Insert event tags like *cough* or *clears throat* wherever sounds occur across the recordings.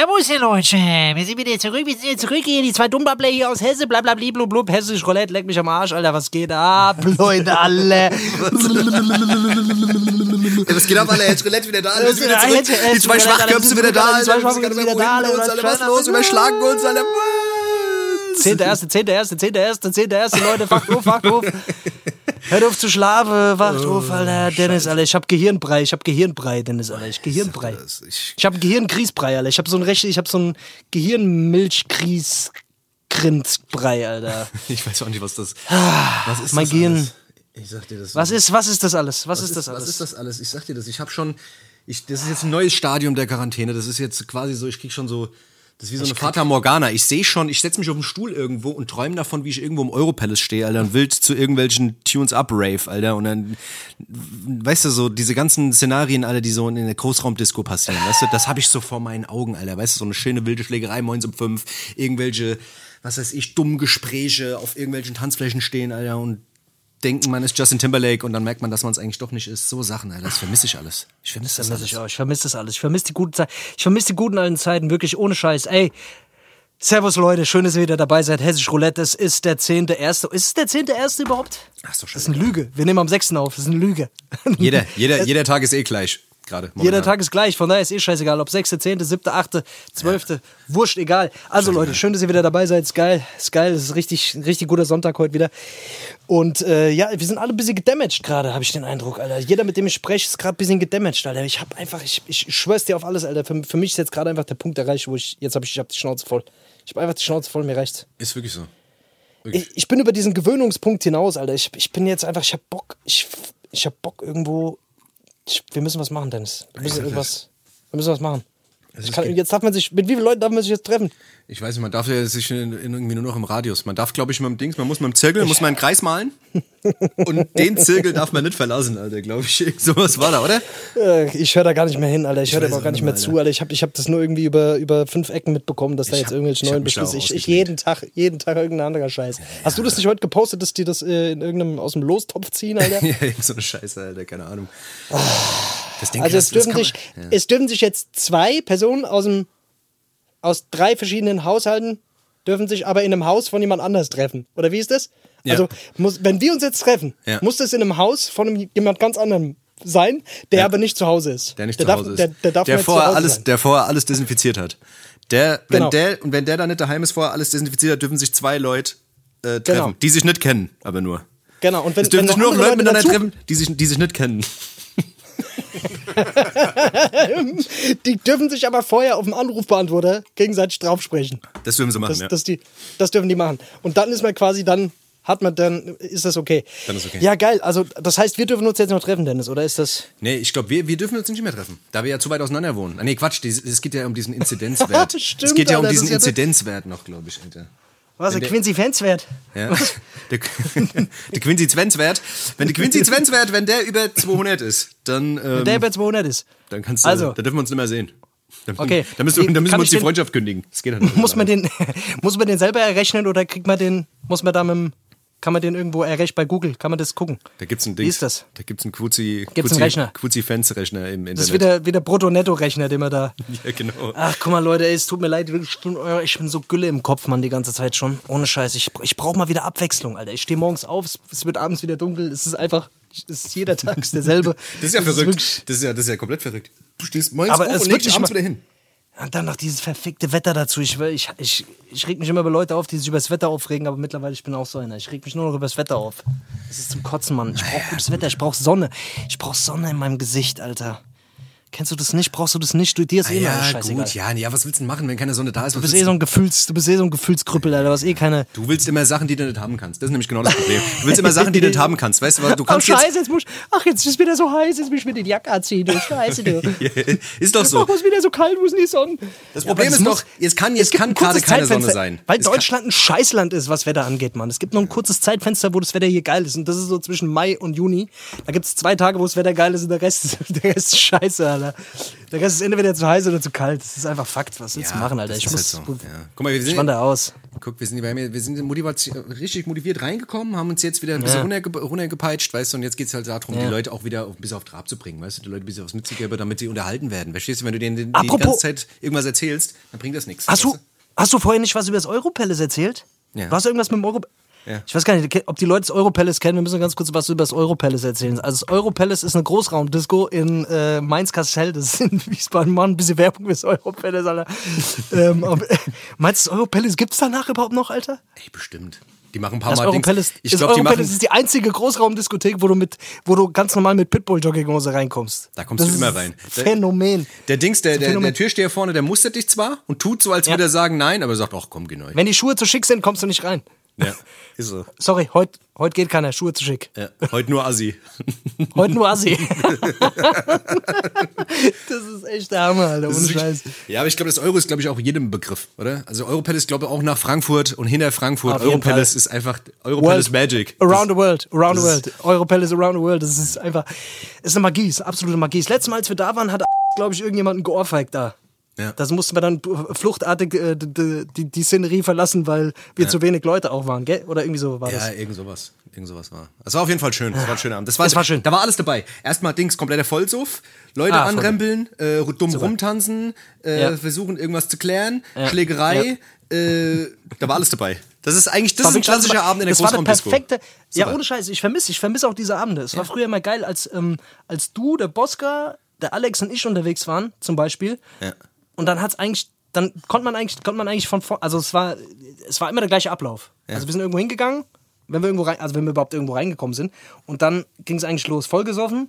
Servus, ihr Leute. Wir sind wieder zurück, wir sind wieder zurück hier, die zwei Dummbabble hier aus Hesse, blablabli, blub, blub, hessisch Roulette, leck mich am Arsch, Alter, was geht ab, *laughs* Leute, alle. Was geht ab, alle? Hedge Roulette wieder da, alle Das sind wieder zurück. Die zwei Schwachköpfe sind wieder da, die zwei Wir Schwachköpfe wieder da, alle. Was los? Überschlagen uns, alle. Zehnter erste, zehnter erste, zehnter erste, zehnter erste, Leute, wacht auf, wacht auf. Hört auf zu schlafen, wacht auf, Alter. Dennis, Alter, ich hab Gehirnbrei, ich hab Gehirnbrei, Dennis, Alter, ich Gehirnbrei. Ich, Ich hab Gehirnkriesbrei, Alter. Ich hab so ein recht, ich hab so ein Gehirnmilchkries-Grindbrei, Alter. *laughs* ich weiß auch nicht, was das Was ist mein das Gehirn. alles? Ich sag dir das. Was ist, was ist das alles? Was, was ist das alles? Was ist das alles? Ich sag dir das. Ich habe schon. Ich, das ist jetzt ein neues Stadium der Quarantäne. Das ist jetzt quasi so, ich krieg schon so. Das ist wie so eine Fata Morgana. Ich sehe schon, ich setze mich auf den Stuhl irgendwo und träume davon, wie ich irgendwo im Europalace stehe, Alter, und wild zu irgendwelchen Tunes Up Rave, Alter. Und dann, weißt du, so diese ganzen Szenarien, Alter, die so in der Großraumdisco passieren, weißt du, das habe ich so vor meinen Augen, Alter. Weißt du, so eine schöne wilde Schlägerei morgens um fünf, irgendwelche, was weiß ich, dummen Gespräche auf irgendwelchen Tanzflächen stehen, Alter, und denken, man ist Justin Timberlake und dann merkt man, dass man es eigentlich doch nicht ist. So Sachen, Alter, das vermisse ich alles. Ich vermisse das vermisse alles. ich auch. Ich vermisse das alles. Ich vermisse die guten Zeiten. Ich vermisse die guten alten Zeiten, wirklich ohne Scheiß. Ey, Servus Leute, schön, dass ihr wieder dabei seid. Hessisch Roulette, es ist der 10.1. Ist es der 10.1. überhaupt? Ach so, Das ist eine Lüge. Wir nehmen am 6. auf. Das ist eine Lüge. Jeder, jeder, *laughs* jeder Tag ist eh gleich. Gerade. Jeder. Tag ist gleich, von daher ist eh scheißegal, ob 6., 10., 7., 8., 12., wurscht, egal. Also Leute, schön, dass ihr wieder dabei seid, ist geil, ist geil, es ist richtig, richtig guter Sonntag heute wieder. Und äh, ja, wir sind alle ein bisschen gedamaged gerade, habe ich den Eindruck, Alter. Jeder, mit dem ich spreche, ist gerade ein bisschen gedamaged, Alter. Ich habe einfach, ich, ich schwör's dir auf alles, Alter. Für, für mich ist jetzt gerade einfach der Punkt erreicht, wo ich, jetzt habe ich, ich hab die Schnauze voll. Ich habe einfach die Schnauze voll, mir reicht's. Ist wirklich so. Ich, ich bin über diesen Gewöhnungspunkt hinaus, Alter. Ich, ich bin jetzt einfach, ich hab Bock, ich, ich hab Bock irgendwo. Wir müssen was machen, Dennis. Wir müssen irgendwas. Wir müssen was machen. Ich ist kann, jetzt darf man sich, mit wie vielen Leuten darf man sich jetzt treffen? Ich weiß nicht, man darf ja sich in, in irgendwie nur noch im Radius. Man darf, glaube ich, mit dem Dings, man muss mit dem Zirkel, muss man einen Kreis malen. Und den Zirkel darf man nicht verlassen, Alter, glaube ich. *laughs* Sowas war da, oder? Äh, Ich höre da gar nicht mehr hin, Alter. Ich, höre da auch gar nicht mehr mehr, zu, Alter. Ich habe ich hab das nur irgendwie über, über fünf Ecken mitbekommen, dass da Ich jetzt hab- irgendwelche ich neuen da Beschlüsse. Ich, ich jeden Tag, jeden Tag irgendein anderer Scheiß. Hast du das nicht heute gepostet, dass die das äh, in irgendeinem aus dem Lostopf ziehen, *laughs* Alter? ja, so eine Scheiße, Alter, keine Ahnung. Also es dürfen, sich, man- ja. es dürfen sich jetzt zwei Personen aus, dem, aus drei verschiedenen Haushalten, dürfen sich aber in einem Haus von jemand anders treffen. Oder wie ist das? Ja. Also muss, wenn wir uns jetzt treffen, Ja. muss das in einem Haus von einem, jemand ganz anderem sein, der Ja. aber nicht zu Hause ist. Der nicht der zu darf, Hause ist. Der, der darf zu vorher alles, sein. der vorher alles desinfiziert hat. Der, wenn Genau. der, und wenn der da nicht daheim ist, vorher alles desinfiziert hat, dürfen sich zwei Leute äh, treffen. Genau. Die sich nicht kennen, aber nur. Genau. Und wenn, Es dürfen wenn sich nur andere Leute miteinander treffen, die sich, die sich nicht kennen. *laughs* Die dürfen sich aber vorher auf dem Anrufbeantworter gegenseitig draufsprechen. Das dürfen sie machen, Das, ja. das, die, das dürfen die machen. Und dann ist man quasi, dann hat man, dann ist das okay. Dann ist okay. Ja, geil. Also, das heißt, wir dürfen uns jetzt noch treffen, Dennis, oder ist das. Nee, ich glaube, wir, wir dürfen uns nicht mehr treffen, da wir ja zu weit auseinander wohnen. Ah, nee, Quatsch, es geht ja um diesen *laughs* Inzidenzwert. Stimmt, es geht ja um Alter, diesen Inzidenzwert noch, glaube ich, Alter. Was, Wenn der Quincy Fanswert? Ja. Der, der Quincy Zwenzwert. *laughs* Wenn der Quincy Zwenzwert, wenn der über 200 ist, dann, ähm, Der über 200 ist. dann kannst du, Also. dann dürfen wir uns nicht mehr sehen. Dann, Okay. Dann müssen, wir- dann müssen wir uns die Freundschaft kündigen. Das geht dann nicht. Muss man den, *laughs* muss man den selber errechnen oder kriegt man den, muss man da mit dem, kann man den irgendwo errechnen bei Google? Kann man das gucken? Da gibt's ein Wie Ding. ist das? Da gibt's einen Quuzi, Gibt's einen Rechner? Quuzi-Fans-Rechner im Internet. Das ist wieder, wieder Brutto-Netto-Rechner, den man da. *laughs* ja, genau. Ach, guck mal, Leute, ey, es tut mir leid, wirklich, ich bin, so Gülle im Kopf, Mann, die ganze Zeit schon. Ohne Scheiß. Ich, ich brauche mal wieder Abwechslung, Alter. Ich stehe morgens auf, es, wird abends wieder dunkel. Es ist einfach, es ist jeder Tag *laughs* derselbe. Das ist ja verrückt. das, ist ja, das ist ja komplett verrückt. Du stehst morgens Aber auf und legst dich abends wieder hin. Und dann noch dieses verfickte Wetter dazu. Ich, ich, ich, ich reg mich immer über Leute auf, die sich über das Wetter aufregen, aber mittlerweile ich bin auch so einer. Ich reg mich nur noch über das Wetter auf. Das ist zum Kotzen, Mann. Ich brauche gutes Wetter, ich brauche Sonne. Ich brauche Sonne in meinem Gesicht, Alter. Kennst du das nicht? Brauchst du das nicht? Du, dir ist eh immer alles Ja, scheißegal. gut, ja, ja, was willst du denn machen, wenn keine Sonne da ist? Du bist eh so ein Gefühls, du bist eh so ein Gefühlskrüppel, Alter. Was eh keine. Du willst immer Sachen, die du nicht haben kannst. Das ist nämlich genau das Problem. Du willst immer Sachen, die du nicht haben kannst. Weißt du, was, du Oh, kannst jetzt, scheiße, jetzt muss ich, Ach, jetzt ist wieder so heiß, jetzt muss ich mir die Jacke anziehen. Du Scheiße, du. *laughs* ist doch so. Ach, es wieder so kalt, wo ist denn die Sonne? Das Problem ist doch, jetzt kann, jetzt kann gerade keine Sonne sein. Weil Es Deutschland ein Scheißland ist, was Wetter angeht, Mann. Es gibt nur ein kurzes Zeitfenster, wo das Wetter hier geil ist. Und das ist so zwischen Mai und Juni. Da gibt es zwei Tage, wo das Wetter geil ist und der Rest, *laughs* der Rest ist scheiße, Alter. Alter. Der Rest ist entweder zu heiß oder zu kalt. Das ist einfach Fakt. Was willst du machen, Alter? Ich ist muss. halt so. Ja. Guck mal, wir sind, wandere aus. guck, wir sind, wir, wir sind richtig motiviert reingekommen, haben uns jetzt wieder ein bisschen Ja. runterge runtergepeitscht, weißt du, und jetzt geht es halt darum, Ja. die Leute auch wieder ein bisschen auf Trab zu bringen, weißt du, die Leute ein bisschen was mitzugeben, damit sie unterhalten werden. Verstehst du, wenn du denen die, die Apropos- ganze Zeit irgendwas erzählst, dann bringt das nichts. Hast weißt du, hast du vorhin nicht was über das Europalace erzählt? Ja. Du hast irgendwas mit dem Euro. Ja. Ich weiß gar nicht, ob die Leute das Europalace kennen. Wir müssen ganz kurz was über das Europalace erzählen. Also das Europalace ist eine Großraumdisco in äh, Mainz-Kassel. Das ist in *laughs* Wiesbaden. Mann, ein bisschen Werbung für das Europalace, Alter. ähm, aber, *laughs* äh, meinst du, das Europalace gibt es danach überhaupt noch, Alter? Ey, bestimmt. Die machen ein paar Das Mal Europalace, Dings. Ich das glaube, die Europalace machen. ist die einzige Großraumdiskothek, wo du mit, wo du ganz normal mit Pitbull-Jogginghose reinkommst. Da kommst das du immer ein rein. Phänomen. Der Dings, der, ein der, Phänomen. der Türsteher vorne, der mustert dich zwar und tut so, als Ja. würde er sagen nein, aber er sagt, ach komm, geh neu. Wenn die Schuhe zu schick sind, kommst du nicht rein. Ja, *laughs* ist so. Sorry, heute heut geht keiner. Schuhe zu schick. Ja, heute nur Assi. *laughs* Heute nur Assi. *laughs* das ist echt der Hammer, Alter. Ohne Das Scheiß. Ja, aber ich glaube, das Euro ist, glaube ich, auch jedem Begriff, oder? Also Europalace, glaube ich, auch nach Frankfurt und hinter Frankfurt. Europalace ist einfach Europalace Magic. Around the world, around the das world. Europalace around the world. Das ist einfach, ist eine Magie, ist absolute Magie. Das letzte Mal, als wir da waren, hat, glaube ich, irgendjemanden geohrfeigt da. Ja. Das mussten wir dann fluchtartig äh, die, die, die Szenerie verlassen, weil wir zu wenig Leute auch waren, gell? Oder irgendwie so war das. Ja, irgend sowas. Irgend sowas war. Es war auf jeden Fall schön. Es war ein schöner Abend. Das war, Es war schön. Da war alles dabei. Erstmal Dings, kompletter Vollsuff. Leute Ah, anrempeln, äh, dumm rumtanzen, äh, Ja. versuchen irgendwas zu klären, Ja. Schlägerei. Äh, da war alles dabei. Das ist eigentlich, das War ist ein klassischer. Abend in der Das war der Großraumdisco. perfekte. Ja, Super. ohne Scheiß. Ich vermisse, ich vermisse auch diese Abende. Es war früher immer geil, als, ähm, als du, der Bosca, der Alex und ich unterwegs waren, zum Beispiel. Ja. Und dann hat's eigentlich, dann konnte man eigentlich, konnte man eigentlich von vor, also es war, es war immer der gleiche Ablauf. Also wir sind irgendwo hingegangen, wenn wir irgendwo rein, also wenn wir überhaupt irgendwo reingekommen sind. Und dann ging es eigentlich los. Vollgesoffen,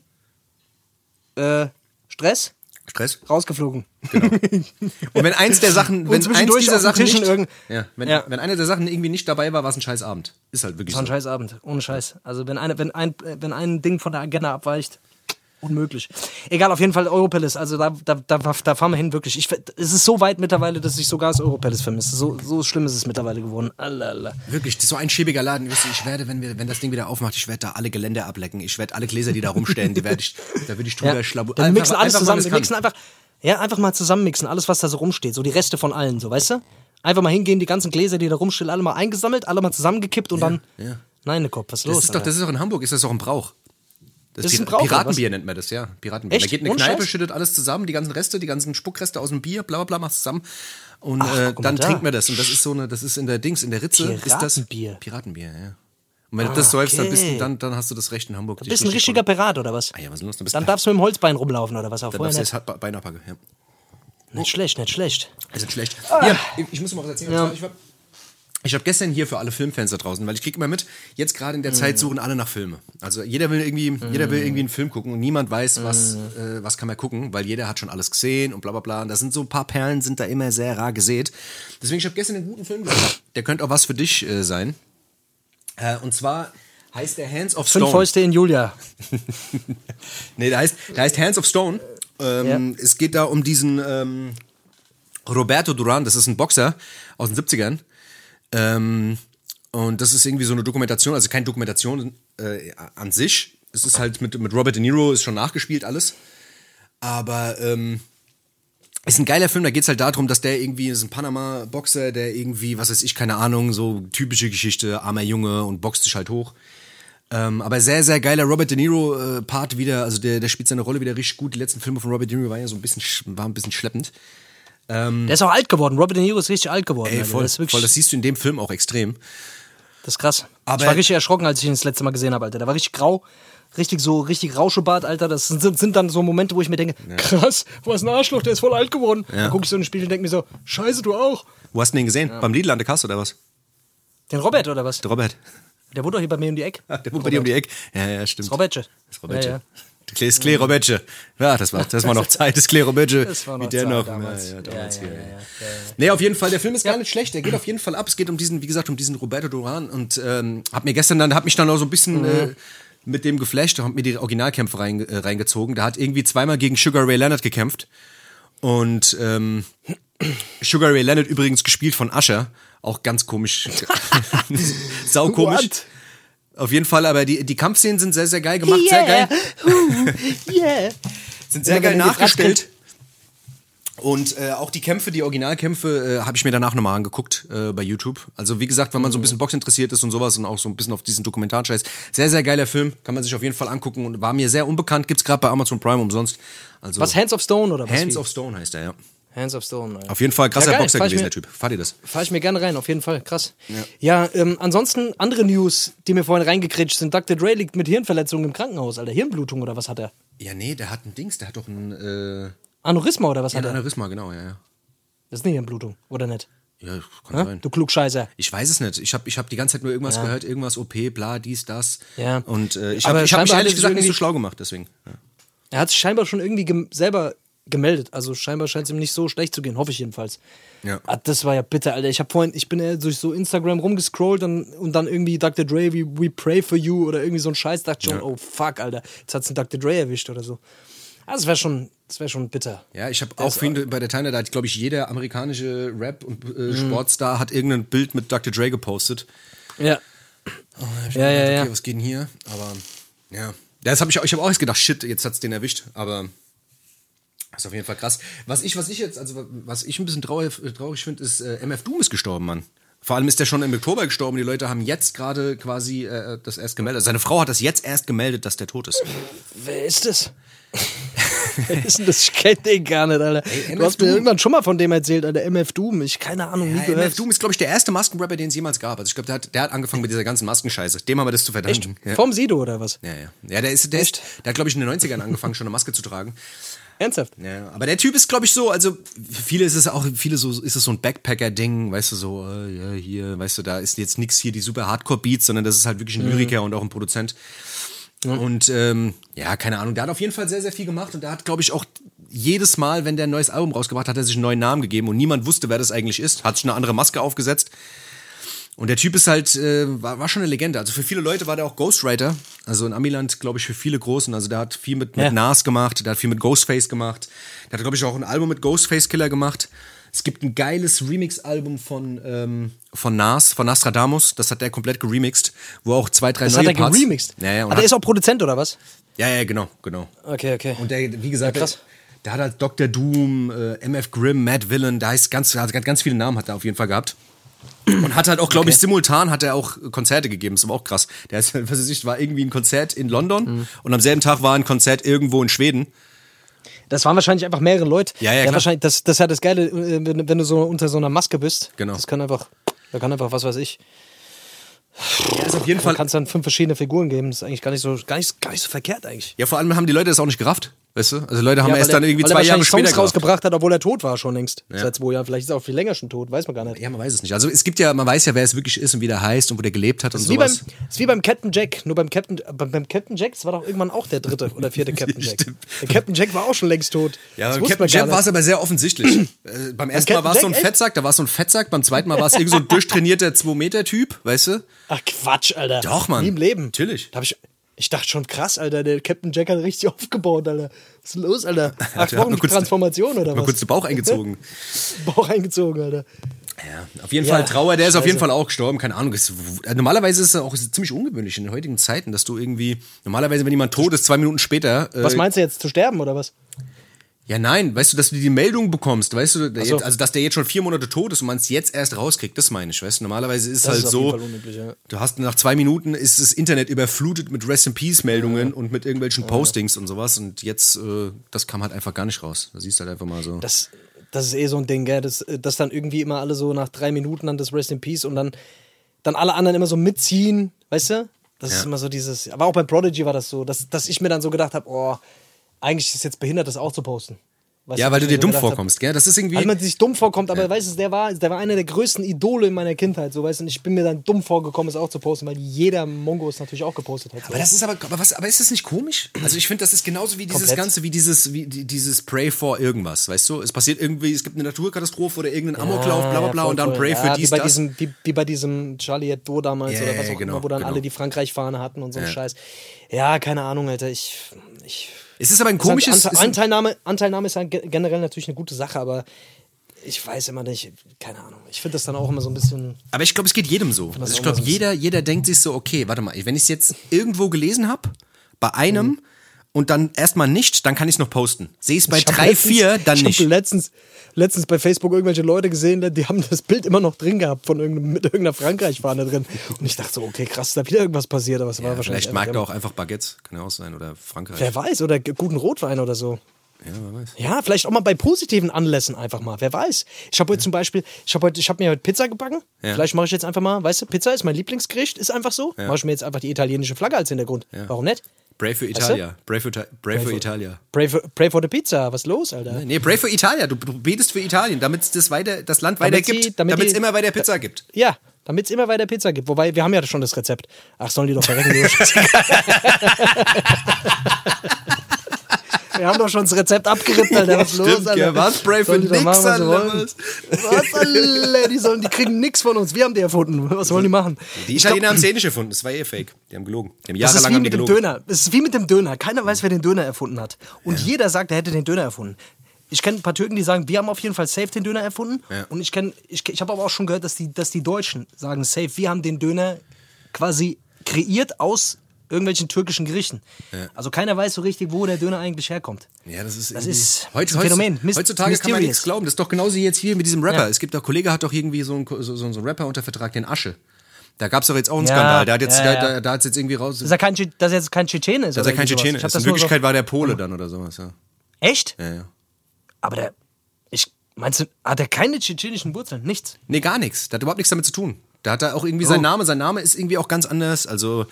äh, Stress, Stress. rausgeflogen. Und wenn eins der Sachen, *laughs* wenn eins dieser Sachen nicht, irgend- ja, wenn, Ja. wenn eine der Sachen irgendwie nicht dabei war, war es ein scheiß Abend. Ist halt wirklich war ein so. scheiß Abend, ohne Scheiß. Also wenn, eine, wenn, ein, äh, wenn ein Ding von der Agenda abweicht, unmöglich. Egal, auf jeden Fall Europalace. Also da, da, da, da fahren wir hin, wirklich. Ich, es ist so weit mittlerweile, dass ich sogar das Europalace vermisse. So, so schlimm ist es mittlerweile geworden. Allalala. Wirklich, das ist so ein schäbiger Laden. Ich werde, wenn, wir, wenn das Ding wieder aufmacht, ich werde da alle Geländer ablecken. Ich werde alle Gläser, die da rumstehen, die werde ich, da würde ich drüber Ja. schlabu. Wir mixen alles zusammen. Wir mixen einfach, ja, einfach mal zusammenmixen. Alles, was da so rumsteht. So die Reste von allen, so, weißt du? Einfach mal hingehen, die ganzen Gläser, die da rumstehen, alle mal eingesammelt, alle mal zusammengekippt und dann. ja. Nein, ne Kopf, was ist Das los? ist doch, das ist doch in Hamburg, ist das doch ein Brauch. Das, ist ein Pir- Brauch, oder Piratenbier nennt man das, ja. Piratenbier. Echt? Man geht in eine Ohne Kneipe, Scheiß? schüttet alles zusammen, die ganzen Reste, die ganzen Spuckreste aus dem Bier, bla bla bla, macht zusammen. Und Ach, äh, dann da. trinkt man das. Und das ist so eine, das ist in der Dings, in der Ritze, ist das Piratenbier. Piratenbier, ja. Und wenn du das säufst, dann, bist du, okay. dann, dann hast du das Recht in Hamburg. Du bist ein richtiger Pirat, oder was? Ah ja, was los? Dann bist Dann darfst du mit dem Holzbein rumlaufen, oder was? Auch dann vorher darfst du nicht. das Bein abpacken. Ja. Nicht schlecht, nicht schlecht. Das ist schlecht. Hier, ich, ich muss mal was erzählen. Ja. Ich, war- ich habe gestern hier für alle Filmfans da draußen, weil ich kriege immer mit, jetzt gerade in der Zeit suchen alle nach Filme. Also jeder will irgendwie, jeder will irgendwie einen Film gucken und niemand weiß, was, äh, was kann man gucken, weil jeder hat schon alles gesehen und bla bla bla. Und da sind so ein paar Perlen, sind da immer sehr rar gesät. Deswegen, ich habe gestern einen guten Film gesehen. Der könnte auch was für dich äh, sein. Äh, und zwar heißt der Hands of Fünf Stone. Fäuste in Julia. *laughs* Nee, der heißt, der heißt Hands of Stone. Ähm, Es geht da um diesen ähm, Roberto Duran, das ist ein Boxer aus den 70ern. Ähm, und das ist irgendwie so eine Dokumentation, also keine Dokumentation äh, an sich. Es ist halt mit, mit Robert De Niro, ist schon nachgespielt alles. Aber ähm, ist ein geiler Film, da geht's halt darum, dass der irgendwie, ist ein Panama-Boxer, der irgendwie, was weiß ich, keine Ahnung, so typische Geschichte, armer Junge und boxt sich halt hoch. Ähm, aber sehr, sehr geiler Robert De Niro-Part wieder, also der, der spielt seine Rolle wieder richtig gut. Die letzten Filme von Robert De Niro waren ja so ein bisschen, sch- waren ein bisschen schleppend. Der ist auch alt geworden. Robert De Niro ist richtig alt geworden. Ey, voll, das, voll, das siehst du in dem Film auch extrem. das ist krass. Aber- ich war richtig erschrocken, als ich ihn das letzte Mal gesehen habe, Alter. Der war richtig grau. Richtig so, richtig Rauschebart, Alter. Das sind, sind dann so Momente, wo ich mir denke, krass, was ein Arschloch, der ist voll alt geworden. Dann gucke ich so in den Spiegel und denke mir so, scheiße, du auch. Wo hast du den gesehen? Beim Lidl an der Kasse oder was? Den Robert, oder was? Der Robert. Der wohnt doch hier bei mir um die Ecke. *laughs* Der wohnt bei dir um die Ecke. Ja, ja, stimmt. Das Robertje. Das Robertje. Ja, ja. Das Klee Robertje. Ja, das war, das war noch *laughs* Zeit, das noch Wie der Zeit noch. damals. Ja, ja, damals Ja, ja, ja, Nee, auf jeden Fall, der Film ist gar nicht schlecht. Der geht auf jeden Fall ab. Es geht um diesen, wie gesagt, um diesen Roberto Duran und ähm, hab mir gestern dann, hab mich dann auch so ein bisschen äh, mit dem geflasht und hab mir die Originalkämpfe rein, äh, reingezogen. Da hat irgendwie zweimal gegen Sugar Ray Leonard gekämpft. Und ähm, Sugar Ray Leonard übrigens gespielt von Usher. Auch ganz komisch. *laughs* Sau komisch. What? Auf jeden Fall, aber die, die Kampfszenen sind sehr, sehr geil gemacht. Sehr geil. *laughs* yeah. Sind sehr geil nachgestellt. Und äh, auch die Kämpfe, die Originalkämpfe, äh, habe ich mir danach nochmal angeguckt äh, bei YouTube. Also wie gesagt, wenn man so ein bisschen Box interessiert ist und sowas und auch so ein bisschen auf diesen Dokumentarscheiß. Sehr, sehr geiler Film, kann man sich auf jeden Fall angucken und war mir sehr unbekannt. Gibt's gerade bei Amazon Prime umsonst. Also Was, Hands of Stone oder was? Hands wie? of Stone heißt er, ja. Hands of Stone. Ja. Auf jeden Fall krasser Ja, geil, Boxer fahr gewesen, mir- der Typ. Fahrt ihr das? Fahre ich mir gerne rein, auf jeden Fall. Krass. Ja, ähm, ansonsten andere News, die mir vorhin reingekritscht sind. Dr. Dre liegt mit Hirnverletzungen im Krankenhaus, Alter. Hirnblutung oder was hat er? Ja, nee, der hat ein Dings, der hat doch ein, äh, Aneurysma oder was ein hat er? Aneurysma, genau, ja, ja. Das ist nicht Hirnblutung, oder nicht? Ja, kann Hä? sein. Du Klugscheißer. Ich weiß es nicht. Ich habe ich hab die ganze Zeit nur irgendwas Ja. gehört, irgendwas OP, bla, dies, das. Ja. Und äh, ich habe hab mich ehrlich gesagt nicht so schlau gemacht, deswegen. Ja. Er hat sich scheinbar schon irgendwie selber gemeldet. Also scheinbar scheint es ihm nicht so schlecht zu gehen, hoffe ich jedenfalls. Ja. Ah, das war ja bitter, Alter. Ich habe vorhin, ich bin ja durch so Instagram rumgescrollt und, und dann irgendwie Dr. Dre, we, we pray for you oder irgendwie so ein Scheiß. Dachte schon, Ja. oh fuck, Alter, jetzt hat's einen Dr. Dre erwischt oder so. Ah, das wäre schon, das wäre schon bitter. Ja, ich habe auch viele bei der Teilnahme, da hat, glaube ich, jeder amerikanische Rap- und äh, Sportstar hat irgendein Bild mit Dr. Dre gepostet. Ja. Ich Ja, ja, gedacht, ja. Okay, was geht denn hier? Aber ja, das habe ich auch. Ich habe auch erst gedacht, shit, jetzt hat's den erwischt. Aber das ist auf jeden Fall krass. Was ich, was ich jetzt, also was ich ein bisschen traurig, traurig finde, ist äh, MF Doom ist gestorben, Mann. Vor allem ist der schon im Oktober gestorben. Die Leute haben jetzt gerade quasi äh, das erst gemeldet. Seine Frau hat das jetzt erst gemeldet, dass der tot ist. Wer ist das? *laughs* Ist denn das? Ich kenne den gar nicht, Alter. Ey, du hast mir irgendwann schon mal von dem erzählt, Alter. MF Doom. Ich keine Ahnung, nie Ja, gehört. MF Doom ist, glaube ich, der erste Maskenrapper, den es jemals gab. Also ich glaube, der hat, der hat angefangen mit dieser ganzen Maskenscheiße. Dem haben wir das zu verdanken. Ja. Vom Sido oder was? Ja, ja. Ja, der ist, der ist, der hat, glaube ich, in den 90ern angefangen, schon eine Maske zu tragen. Ernsthaft? Ja, aber der Typ ist, glaube ich, so, also für viele ist es auch, viele so, ist es so ein Backpacker-Ding, weißt du, so, äh, ja, hier, weißt du, da ist jetzt nichts hier die super Hardcore-Beats, sondern das ist halt wirklich ein Lyriker und auch ein Produzent. Und ähm, ja, keine Ahnung, der hat auf jeden Fall sehr, sehr viel gemacht und der hat, glaube ich, auch jedes Mal, wenn der ein neues Album rausgebracht hat, hat er sich einen neuen Namen gegeben und niemand wusste, wer das eigentlich ist, hat sich eine andere Maske aufgesetzt. Und der Typ ist halt, äh, war, war schon eine Legende. Also für viele Leute war der auch Ghostwriter. Also in Amiland, glaube ich, für viele Großen. Also der hat viel mit, mit Ja. Nas gemacht, der hat viel mit Ghostface gemacht. Der hat, glaube ich, auch ein Album mit Ghostface Killer gemacht. Es gibt ein geiles Remix-Album von, ähm, von Nas, von Nostradamus. Das hat der komplett geremixed, wo auch zwei, drei Das neue hat er Parts. geremixed. Ja, ja, und ah, der ist auch Produzent oder was? ja, ja, genau, genau. Okay, okay. Und der, wie gesagt, Ja, krass. der, der hat halt Dr. Doom, äh, MF Grimm, Mad Villain, da ist ganz, also ganz, ganz viele Namen hat er auf jeden Fall gehabt. Und hat halt auch, glaube ich, simultan hat er auch Konzerte gegeben. Das war auch krass. Der ist, *laughs* was weiß ich, war irgendwie ein Konzert in London Mhm. und am selben Tag war ein Konzert irgendwo in Schweden. Das waren wahrscheinlich einfach mehrere Leute. Ja, ja, klar. wahrscheinlich, das, das ist ja das Geile, äh, wenn, wenn du so unter so einer Maske bist. Genau. Das kann einfach, da kann einfach, was weiß ich. Ja, ist auf jeden Du Fall. kannst dann fünf verschiedene Figuren geben. Das ist eigentlich gar nicht so, gar nicht, gar nicht so verkehrt eigentlich. Ja, vor allem haben die Leute das auch nicht gerafft. Weißt du? Also Leute haben Ja, erst dann irgendwie zwei Jahre später Songs rausgebracht hat, obwohl er tot war schon längst. Seit zwei Jahren. Vielleicht ist er auch viel länger schon tot, weiß man gar nicht. Ja, man weiß es nicht. Also es gibt ja, man weiß ja, wer es wirklich ist und wie der heißt und wo der gelebt hat und Das ist, wie beim, sowas. das ist wie beim Captain Jack. Nur beim Captain, beim, beim Captain Jack, das war doch irgendwann auch der dritte oder vierte *laughs* Captain Jack. Der Captain Jack war auch schon längst tot. Ja, beim Captain Jack war es aber sehr offensichtlich. *clears throat* äh, beim ersten Mal war es so ein echt? Fettsack, da war es so ein Fettsack, beim zweiten Mal war es irgend so ein *laughs* durchtrainierter 2-Meter-Typ, weißt du? Ach Quatsch, Alter. Doch, Mann. Nie im Leben. Natürlich. Da hab ich, ich dachte schon krass, Alter. Der Captain Jack hat richtig *laughs* aufgebaut, Alter. Was ist denn los, Alter? Acht Wochen kurz- Transformation oder Mal was? kurz den Bauch *laughs* eingezogen. Bauch eingezogen, Alter. Ja, auf jeden Ja, Fall Trauer, der ist auf jeden scheiße. Fall auch gestorben, keine Ahnung. Ist, äh, normalerweise ist es auch ziemlich ungewöhnlich in den heutigen Zeiten, dass du irgendwie, normalerweise, wenn jemand tot ist, zwei Minuten später. Äh, Was meinst du jetzt? Zu sterben oder was? Ja, nein, weißt du, dass du die Meldung bekommst, weißt du, so. jetzt, also dass der jetzt schon vier Monate tot ist und man es jetzt erst rauskriegt, das meine ich, weißt du. Normalerweise ist es Das halt so, ja. du hast nach zwei Minuten ist das Internet überflutet mit Rest in Peace Meldungen und mit irgendwelchen Postings und sowas und jetzt, äh, das kam halt einfach gar nicht raus. Da siehst du halt einfach mal so. Das, das ist eh so ein Ding, gell? Das, dass dann irgendwie immer alle so nach drei Minuten dann das Rest in Peace und dann, dann alle anderen immer so mitziehen, weißt du? Das ist Ja. immer so dieses. Aber auch bei Prodigy war das so, dass, dass ich mir dann so gedacht habe, oh, eigentlich ist es jetzt behindert, das auch zu posten. Weißt ja, weil was du dir so dumm gedacht hab? vorkommst, gell? Das ist irgendwie. Weil man sich dumm vorkommt, aber weißt du, der war, der war einer der größten Idole in meiner Kindheit, so weißt du, und ich bin mir dann dumm vorgekommen, es auch zu posten, weil jeder Mongo es natürlich auch gepostet hat. So. Aber das ist aber, aber was, aber ist das nicht komisch? Also ich finde, das ist genauso wie dieses Komplett. Ganze, wie dieses, wie die- dieses Pray for irgendwas, weißt du? Es passiert irgendwie, es gibt eine Naturkatastrophe oder irgendeinen Amoklauf, bla bla bla, und dann Pray ja, für wie dies, bei das. Diesem, wie, wie bei diesem Charlie Hebdo damals Ja, oder was ja, auch genau, immer, wo dann genau. alle die Frankreich-Fahne hatten und so ein Ja. Scheiß. Ja, keine Ahnung, Alter. Ich. ich Es ist aber ein komisches. Ante Anteilnahme, Anteilnahme ist generell natürlich eine gute Sache, aber ich weiß immer nicht, keine Ahnung. Ich finde das dann auch immer so ein bisschen. Aber ich glaube, es geht jedem so. Also ich glaube, jeder, jeder denkt sich so, okay, warte mal, wenn ich es jetzt irgendwo gelesen habe, bei einem und dann erstmal nicht, dann kann ich es noch posten. Sehe ich es bei Ich hab 3, letztens- 4, dann ich nicht. habe letztens, letztens bei Facebook irgendwelche Leute gesehen, die haben das Bild immer noch drin gehabt von irgendeinem, mit irgendeiner Frankreich-Fahne drin. Und ich dachte so, okay, krass, da wieder irgendwas passiert, aber es war Ja, wahrscheinlich. vielleicht mag er auch einfach Baguettes, kann ja auch sein, oder Frankreich. Wer weiß, oder guten Rotwein oder so. Ja, wer weiß. Ja, vielleicht auch mal bei positiven Anlässen einfach mal. Wer weiß. Ich habe heute zum Beispiel, ich habe ich habe mir heute Pizza gebacken. Ja. Vielleicht mache ich jetzt einfach mal, weißt du, Pizza ist mein Lieblingsgericht, ist einfach so. Mache ich mir jetzt einfach die italienische Flagge als Hintergrund. Warum nicht? Pray for Weißt du? Italia. Pray for, Ita- pray for Italia. For, pray for the Pizza. Was ist los, Alter? Nee, pray for Italia. Du du betest für Italien, damit es das, weiter, das Land Damit weiter sie- gibt, damit es immer weiter Pizza gibt. Ja, damit es immer weiter Pizza gibt. Wobei, wir haben ja schon das Rezept. Ach, sollen die doch verrecken, die *laughs* *laughs* Wir haben doch schon das Rezept abgerippt, Alter. Was ist los, Alter? ja, die doch nix, machen, was was? Alter? Die, sollen, die kriegen nichts von uns. Wir haben die erfunden. Was wollen die machen? Die Italiener haben es eh nicht erfunden. Das war eh fake. Die haben gelogen. Die haben Das ist jahrelang wie haben die mit dem gelogen. Döner. Das ist wie mit dem Döner. Keiner weiß, wer den Döner erfunden hat. Und jeder sagt, er hätte den Döner erfunden. Ich kenne ein paar Türken, die sagen, wir haben auf jeden Fall safe den Döner erfunden. Ja. Und ich kenne, ich, ich habe aber auch schon gehört, dass die, dass die Deutschen sagen, safe, wir haben den Döner quasi kreiert aus irgendwelchen türkischen Gerichten. Also keiner weiß so richtig, wo der Döner eigentlich herkommt. Ja, das ist, Das ist- Heut- ist ein Phänomen. heutz- Heutzutage kann man mysterious. nichts glauben. Das ist doch genauso wie jetzt hier mit diesem Rapper. Ja. Es gibt doch, Kollege hat doch irgendwie so einen, so, so, einen Rapper unter Vertrag, den Asche. Da gab es doch jetzt auch einen Ja, Skandal. Der hat jetzt, ja, ja. da, da hat's jetzt irgendwie raus. Dass er, kein, dass er jetzt kein Tschetschene ist. dass er oder kein. Tschetschene ist. In nur so- Wirklichkeit war der Pole dann oder sowas. Ja, Echt? ja. ja. Aber der. Ich. Meinst du, hat er keine tschetschenischen Wurzeln? Nichts. Nee, gar nichts. Der hat überhaupt nichts damit zu tun. Da hat er auch irgendwie Oh. Name. Sein Name ist irgendwie auch ganz anders. Also,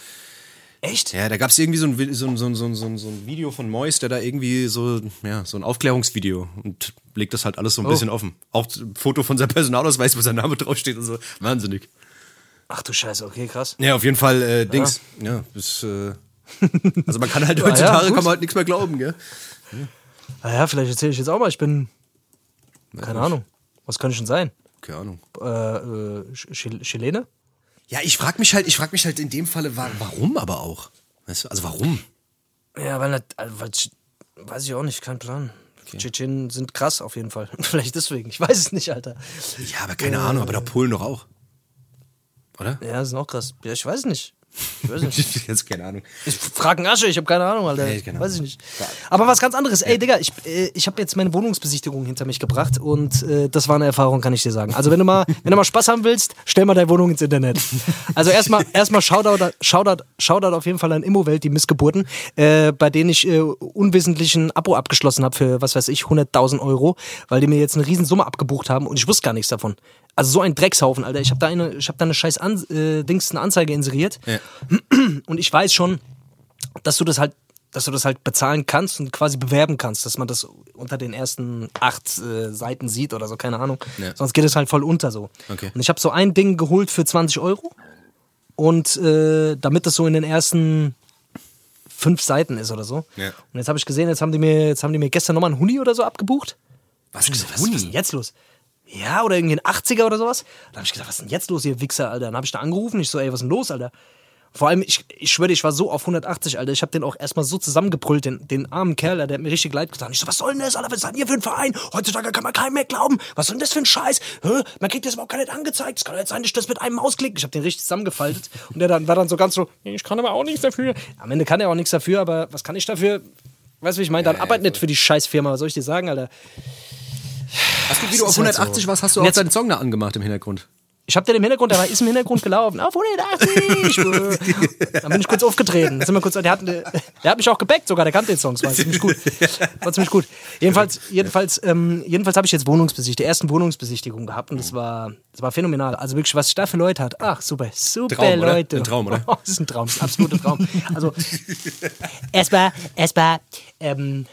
Echt? ja, da gab es irgendwie so ein, so, ein, so, ein, so, ein, so, ein, Video von Mois, der da irgendwie so, ja, so ein Aufklärungsvideo und legt das halt alles so ein Oh. bisschen offen. Auch ein Foto von seinem Personalausweis, wo sein Name draufsteht und so. Wahnsinnig. Ach du Scheiße, okay, krass. Ja, auf jeden Fall, äh, Dings. Ja, das, äh, *laughs* also man kann halt Ja, heutzutage gut. kann man halt nichts mehr glauben, gell? Naja, vielleicht erzähle ich jetzt auch mal, ich bin. Keine Ahnung. Was könnte ich denn sein? Keine Ahnung. Äh, äh, Ch- Chilene? Ja, ich frag mich halt, ich frag mich halt in dem Falle, wa- warum aber auch? Weißt du, also warum? Ja, weil, also, weil weiß ich auch nicht, kein Plan. Tschetschenen sind krass auf jeden Fall. *laughs* Vielleicht deswegen. Ich weiß es nicht, Alter. Ja, aber keine Ahnung, aber der Polen doch auch. Oder? Ja, sind auch krass. Ja, ich weiß es nicht. Ich weiß *laughs* nicht. Jetzt keine Ahnung. Ich frage einen Asche, ich habe keine Ahnung, Alter. Nee, keine Weiß ich Ahnung. nicht. Aber was ganz anderes. Ey, Digga, ich, äh, ich habe jetzt meine Wohnungsbesichtigung hinter mich gebracht und äh, das war eine Erfahrung, kann ich dir sagen. Also wenn du mal, *laughs* wenn du mal Spaß haben willst, stell mal deine Wohnung ins Internet. Also erstmal, *laughs* erstmal Shoutout, Shoutout, Shoutout auf jeden Fall an Immowelt, die Missgeburten, äh, bei denen ich äh, unwissentlichen Abo abgeschlossen habe für, was weiß ich, 100.000 Euro, weil die mir jetzt eine Riesensumme abgebucht haben und ich wusste gar nichts davon. Also so ein Dreckshaufen, Alter. Ich habe da eine, ich habe da eine scheiß An äh, Dings, eine Anzeige inseriert Ja. und ich weiß schon, dass du das halt, dass du das halt bezahlen kannst und quasi bewerben kannst, dass man das unter den ersten acht äh, Seiten sieht oder so, keine Ahnung. Ja. Sonst geht es halt voll unter so. Okay. Und ich habe so ein Ding geholt für 20 Euro und äh, damit das so in den ersten fünf Seiten ist oder so. Ja. Und jetzt habe ich gesehen, jetzt haben die mir, jetzt haben die mir gestern nochmal einen Huni oder so abgebucht. Was ist Was, was ist denn jetzt los? Ja, oder irgendwie ein 80er oder sowas. Da habe ich gedacht, was ist denn jetzt los, ihr Wichser, Alter? Dann habe ich da angerufen. Ich so, ey, was ist denn los, Alter? Vor allem, ich, ich schwöre, ich war so auf 180, Alter. Ich habe den auch erstmal so zusammengebrüllt, den, den armen Kerl, der hat mir richtig leid getan. Ich so, was soll denn das, Alter? Was ist denn hier für ein Verein? Heutzutage kann man keinem mehr glauben. Was soll denn das für ein Scheiß? Hä? Man kriegt das überhaupt gar nicht angezeigt. Es kann nicht sein, dass ich das mit einem Mausklick. Ich habe den richtig zusammengefaltet. Und der dann, war dann so ganz so, ich kann aber auch nichts dafür. Am Ende kann er auch nichts dafür, aber was kann ich dafür? Weißt du, wie ich meine? Dann arbeit nicht für die Scheißfirma. Was soll ich dir sagen, Alter? Hast du, wie du auf ist halt 180 so. warst, hast du auch jetzt- deinen Song da angemacht im Hintergrund? Ich hab den im Hintergrund, der war, ist im Hintergrund gelaufen. Auf 180! *laughs* Dann bin ich kurz aufgetreten. Sind wir kurz, der, hat, der hat mich auch gebackt sogar, der kannte den Song. Das war ziemlich gut. War ziemlich gut. Jedenfalls, jedenfalls, ähm, jedenfalls habe ich jetzt Wohnungsbesichtigung, die ersten Wohnungsbesichtigung gehabt und das war, das war phänomenal. Also wirklich, was ich da für Leute hatte. Ach, super, super Traum, oder? Leute. Ein Traum, oder? Oh, *laughs* das ist ein Traum, das ist ein absoluter Traum. Also, erstmal, erstmal, ähm,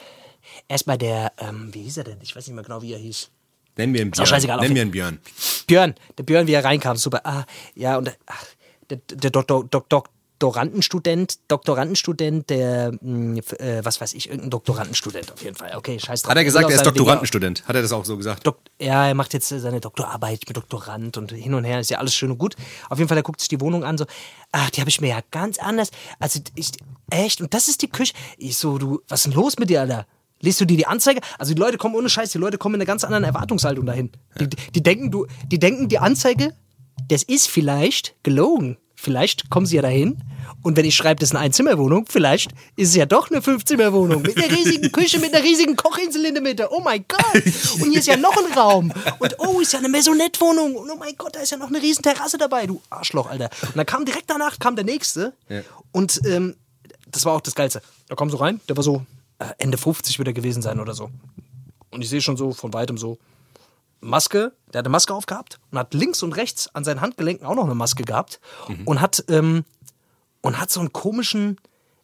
erstmal der, ähm, wie hieß er denn? Ich weiß nicht mehr genau, wie er hieß. Nenn mir einen auch Björn. scheißegal, auf Nenn mir jeden- einen Björn. Björn, der Björn, wie er reinkam, super. Ah, ja, und ach, der, der Doktor, Doktor, Doktorandenstudent, Doktorandenstudent, der, f- äh, was weiß ich, irgendein Doktorandenstudent auf jeden Fall. Okay, scheiß drauf. Hat er gesagt, er auch ist Doktorandenstudent? Hat er das auch so gesagt? Dok ja, er macht jetzt seine Doktorarbeit mit Doktorand und hin und her, ist ja alles schön und gut. Auf jeden Fall, er guckt sich die Wohnung an, so, ach, die habe ich mir ja ganz anders. Also, ich, echt, und das ist die Küche. Ich so, du, was ist denn los mit dir, Alter? Liest du dir die Anzeige? Also die Leute kommen ohne Scheiß, die Leute kommen in einer ganz anderen Erwartungshaltung dahin. Die, die denken, du, die denken, die Anzeige, das ist vielleicht gelogen. vielleicht kommen sie ja dahin. Und wenn ich schreibe, das ist eine Einzimmerwohnung, vielleicht ist es ja doch eine Fünfzimmerwohnung mit einer riesigen *laughs* Küche, mit einer riesigen Kochinsel in der Mitte. Oh mein Gott! Und hier ist ja noch ein Raum. Und oh, ist ja eine Maisonette-Wohnung. Und oh mein Gott, da ist ja noch eine riesen Terrasse dabei, du Arschloch, Alter. Und dann kam direkt danach kam der nächste. Ja. Und ähm, das war auch das Geilste. Da kam so rein, der war so Ende 50 wird er gewesen sein oder so. Und ich sehe schon so von weitem so Maske, der hat eine Maske aufgehabt und hat links und rechts an seinen Handgelenken auch noch eine Maske gehabt und hat ähm, und hat so einen komischen,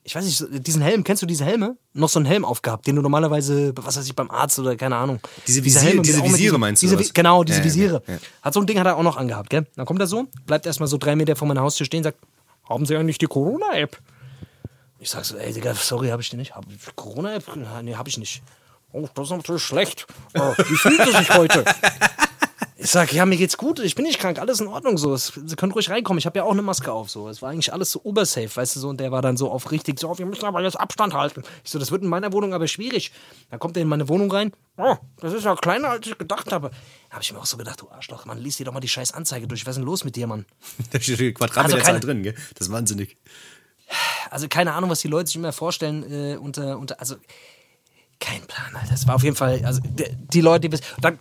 ich weiß nicht, diesen Helm, kennst du diese Helme? Noch so einen Helm aufgehabt, den du normalerweise, was weiß ich, beim Arzt oder keine Ahnung. Diese Diese Visier- Helme diese Visiere diesen- meinst du, diese, was? Genau, diese ja, Visiere. ja, ja. Hat so ein Ding hat er auch noch angehabt, gell? Dann kommt er so, bleibt erstmal so drei Meter vor meiner Haustür stehen, sagt, haben Sie eigentlich die Corona-App? Ich sag so, ey, Digga, sorry, habe ich die nicht. Hab, Corona-App? Nee, habe ich nicht. Oh, das ist natürlich schlecht. Oh, wie fühlt es sich heute? Ich sag, ja, mir geht's gut, ich bin nicht krank, alles in Ordnung so. Es, Sie können ruhig reinkommen, ich habe ja auch eine Maske auf. So. Es war eigentlich alles so obersafe, weißt du so. Und der war dann so auf richtig, so, wir müssen aber jetzt Abstand halten. Ich so, das wird in meiner Wohnung aber schwierig. Dann kommt er in meine Wohnung rein. Oh, das ist ja kleiner, als ich gedacht habe. Da habe ich mir auch so gedacht, du Arschloch, Mann, lies dir doch mal die scheiß Anzeige durch. Was ist denn los mit dir, Mann? *laughs* Da steht die Quadratmeterzahl Also keine- drin, gell? Das ist wahnsinnig. Also keine Ahnung, was die Leute sich immer vorstellen äh, unter, unter, also kein Plan, Alter. Das war auf jeden Fall, also die, Leute, die bis, dann,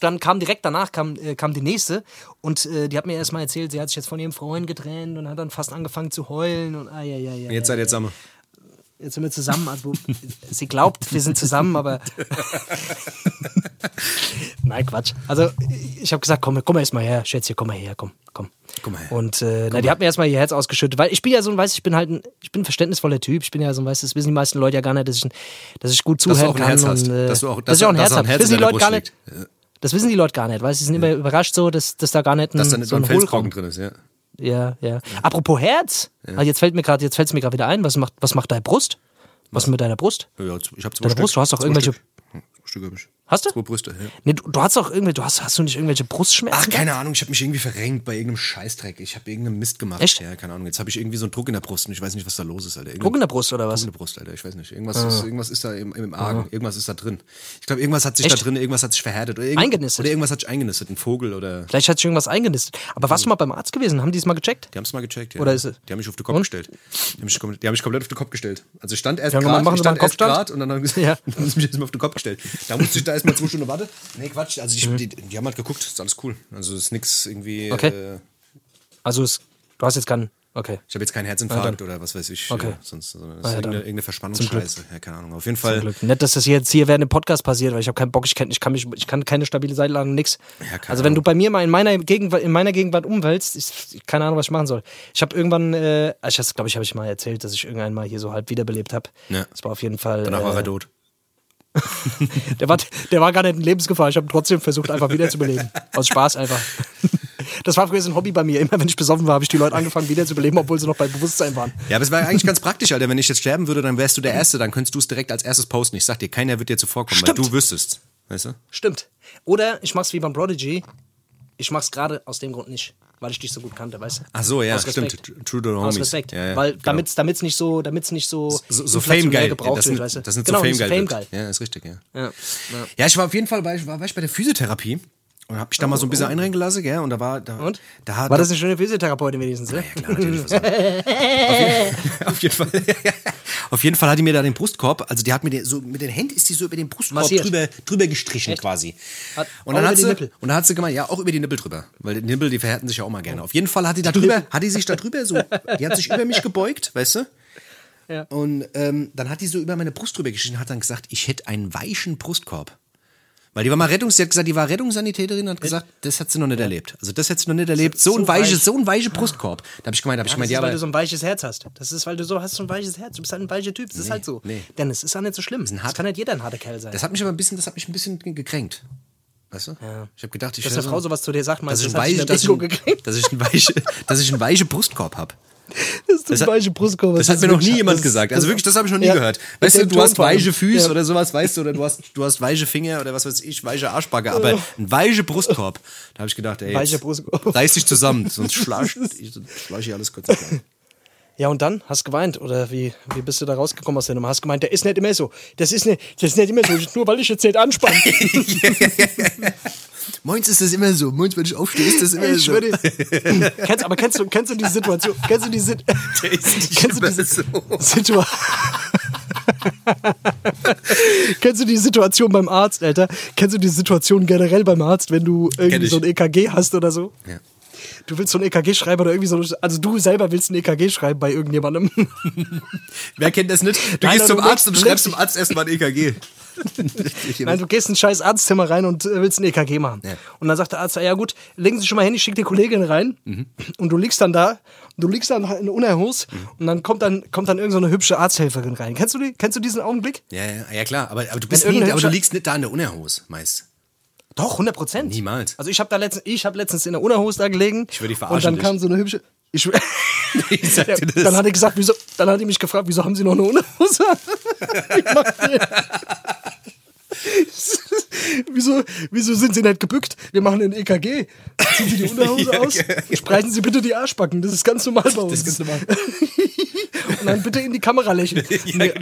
dann kam direkt danach kam, äh, kam die nächste und äh, die hat mir erstmal erzählt, sie hat sich jetzt von ihrem Freund getrennt und hat dann fast angefangen zu heulen und ah, ja, ja, ja. Jetzt seid ihr zusammen. Jetzt sind wir zusammen. Also, sie glaubt, wir sind zusammen, aber. *laughs* Nein, Quatsch. Also, ich habe gesagt, komm, komm erst mal her, Schätzchen, komm mal her, komm, komm. Komm mal her. Und äh, na, die hat mir erstmal ihr Herz ausgeschüttet, weil ich bin ja so ein, weiß ich bin halt ein, ich bin ein verständnisvoller Typ. Ich bin ja so ein, weiß das wissen die meisten Leute ja gar nicht, dass ich, dass ich gut Dass zuhören du auch ein kann. Herz hast. Und, äh, Dass du auch, dass ich auch ein dass Herz habe. Das wissen die Leute gar nicht. Das wissen die Leute gar nicht, weißt du? Sie sind immer überrascht so, dass, dass da gar nicht ein, Dass da nicht so ein ein Hohlraum drin ist, ja. ja, ja. Apropos Herz, ah, jetzt fällt mir gerade, jetzt fällt's mir gerade wieder ein. Was macht, was macht deine Brust? Was mit deiner Brust? Ja, ich habe zwei Deine Stück. Brust, du hast doch irgendwelche- Stück. Stück hab ich. Hast du? Zwei Brüste, ja. Nee, du, du hast doch irgendwie, du hast, hast du nicht irgendwelche Brustschmerzen? Ach, keine Ahnung, ich habe mich irgendwie verrenkt bei irgendeinem Scheißdreck. Ich habe irgendeinen Mist gemacht. Echt? Ja, keine Ahnung. Jetzt habe ich irgendwie so einen Druck in der Brust und ich weiß nicht, was da los ist, Alter. Irgendein- Druck in der Brust oder was? Druck in der Brust, Alter. Ich weiß nicht. Irgendwas, Ah. ist, irgendwas ist da im, im Argen. Irgendwas ist da drin. Ich glaube, irgendwas hat sich da Echt? drin, irgendwas hat sich verhärtet. Oder Eingenistet? Oder irgendwas hat sich eingenistet. Ein Vogel oder. Vielleicht hat sich irgendwas eingenistet. Aber warst du mal beim Arzt gewesen? Haben die es mal gecheckt? Die haben es mal gecheckt, ja. Oder ist es- Die haben mich auf den Kopf Und? gestellt. Die haben, mich, die haben mich komplett auf den Kopf gestellt. Also ich stand erst gerade, ich stand erst gerade und dann haben sie Ja. *laughs* dann haben sie mich erstmal auf den Kopf gestellt. Da musste ich da erstmal zwei Stunden warten. Nee, Quatsch. Also Mhm. ich, die, die haben halt geguckt, ist alles cool. Also ist nix irgendwie. Okay. Äh, Also es, du hast jetzt keinen. Okay. ich habe jetzt keinen Herzinfarkt oder was weiß ich. Okay. Äh, sonst, ist ja, irgendeine, irgendeine Verspannungsscheiße. Ja, keine Ahnung. Auf jeden Fall. Glück. Nicht, dass das jetzt hier während dem Podcast passiert, weil ich habe keinen Bock, ich kann, ich kann mich, ich kann keine stabile Seite nix. Ja, keine also wenn du bei mir mal in meiner Gegenwart, in meiner Gegenwart umwälzt, ich, ich keine Ahnung, was ich machen soll. Ich habe irgendwann, äh, ich glaube ich, habe ich mal erzählt, dass ich irgendwann mal hier so halb wiederbelebt habe. Ja. Das war auf jeden Fall. Danach war äh, er tot. *laughs* Der war, der war gar nicht in Lebensgefahr. Ich habe trotzdem versucht, einfach wiederzubeleben. Aus Spaß einfach. Das war früher so ein Hobby bei mir. Immer wenn ich besoffen war, habe ich die Leute angefangen wiederzubeleben, obwohl sie noch bei Bewusstsein waren. Ja, aber es war eigentlich ganz praktisch, Alter. Wenn ich jetzt sterben würde, dann wärst du der Erste, dann könntest du es direkt als erstes posten. Ich sag dir, keiner wird dir zuvorkommen, Stimmt. weil du wüsstest. Weißt du? Stimmt. Oder ich mach's wie beim Prodigy. Ich mach's gerade aus dem Grund nicht, weil ich dich so gut kannte, weißt du? Ach so, ja, Aus stimmt. True to the Aus Homies. Respekt. Ja, ja, weil genau. damit's, damit's nicht so, damit's nicht so, so, so Fame-geil. Gebraucht das, wird, sind- weißt du? das sind genau, so Fame-geil. Fame-geil. ja, ist richtig, ja. Ja, ja. Ja, ich war auf jeden Fall bei, war, war ich bei der Physiotherapie und hab mich da mal so ein bisschen einrennen gelassen, gell? Und da war. Da, Oh. Und? Da hat, War das eine schöne Physiotherapeutin wenigstens, ne? Ja, klar, natürlich. *laughs* Auf, jeden, *laughs* auf jeden Fall. *laughs* auf jeden Fall hat die mir da den Brustkorb, also die hat mir den, so mit den Händen ist die so über den Brustkorb Massiert. drüber, drüber gestrichen Echt? quasi. Hat- und dann hat sie und dann hat sie gemeint, ja, auch über die Nippel drüber, weil die Nippel, die verhärten sich ja auch mal gerne. Auf jeden Fall hat die da drüber, hat die sich da drüber so, die hat sich über mich gebeugt, weißt du? Ja. Und ähm, dann hat die so über meine Brust drüber geschrieben und hat dann gesagt, ich hätte einen weichen Brustkorb. Weil die war mal Rettungs, die hat gesagt, die war Rettungssanitäterin und hat gesagt, das hat sie noch nicht erlebt. Also das hat sie noch nicht erlebt. So, ein so weiches, weich. so ein weicher Brustkorb. Da habe ich gemeint, habe ich Das gemeint, ist, ja, weil du so ein weiches Herz hast. Das ist, weil du so hast so ein weiches Herz. Du bist halt ein weicher Typ. Das ist halt so. nee. Denn es ist ja nicht so schlimm. ein Das hart- kann nicht jeder ein harter Kerl sein. das hat mich aber ein bisschen, das hat mich ein bisschen gekränkt. Weißt du? Ja. Ich habe gedacht, ich Dass eine Frau sowas zu dir sagt, dass meinst ich, ein weiche, dass, ich, dass, ein weiche, dass ich einen weichen Brustkorb habe. Das, Das hat- weiche Brustkorb. Das hat mir noch nie jemand gesagt. Also wirklich, das habe ich noch nie Ja. gehört. Weißt du, du hast weiche Füße Ja. oder sowas, weißt du, oder du hast, du hast weiche Finger oder was weiß ich, weiche Arschbacke, aber ein weiche Brustkorb. Da habe ich gedacht, ey, Brustkorb. reiß dich zusammen, sonst *laughs* schlag ich, schlag ich alles kurz. Ja, und dann? Hast geweint? Oder wie, wie bist du da rausgekommen aus der Nummer? Hast gemeint, der ist nicht immer so. Das ist nicht, das ist nicht immer so. Nur weil ich jetzt nicht anspanne. *laughs* *laughs* Moins ist das immer so. Moins, wenn ich aufstehe, ist das immer Ich so. *laughs* kennst, aber kennst du, kennst du die Situation? Kennst du die, Sit *laughs* kennst du diese so. Situation? *laughs* kennst du die Situation beim Arzt, Alter? Kennst du die Situation generell beim Arzt, wenn du irgendwie so ein EKG hast oder so? Ja. Du willst so ein EKG schreiben oder irgendwie so, also du selber willst ein EKG schreiben bei irgendjemandem. Wer kennt das nicht? Du Nein, gehst du zum Arzt und schreibst zum Arzt erstmal ein EKG. Nein, du gehst in ein scheiß Arztzimmer rein und äh, willst ein EKG machen. Ja. Und dann sagt der Arzt, ja gut, legen Sie schon mal hin, ich schicke die Kollegin rein. Mhm. Und du liegst dann da, und du liegst dann in Unerhos Mhm. und dann kommt dann, kommt dann irgend so eine hübsche Arzthelferin rein. Kennst du die? Kennst du diesen Augenblick? Ja, ja, ja klar. Aber, aber, du, bist nie, aber du liegst nicht da in der Unerhose meist. Doch, 100 Prozent. Niemals. Also ich habe da letztens, ich habe letztens in der Unerhos da gelegen. Ich die Und verarschen dann dich. kam so eine hübsche. Ich, *laughs* Ich ja, dann hat er gesagt, wieso, dann hat er mich gefragt, wieso haben Sie noch eine Unterhose? *laughs* *laughs* Wieso, wieso sind Sie nicht gebückt? Wir machen ein EKG. Ziehen Sie die Unterhose aus? Sprechen Sie bitte die Arschbacken. Das ist ganz normal bei uns. Das ist ganz normal. Und dann bitte in die Kamera lächeln. nee.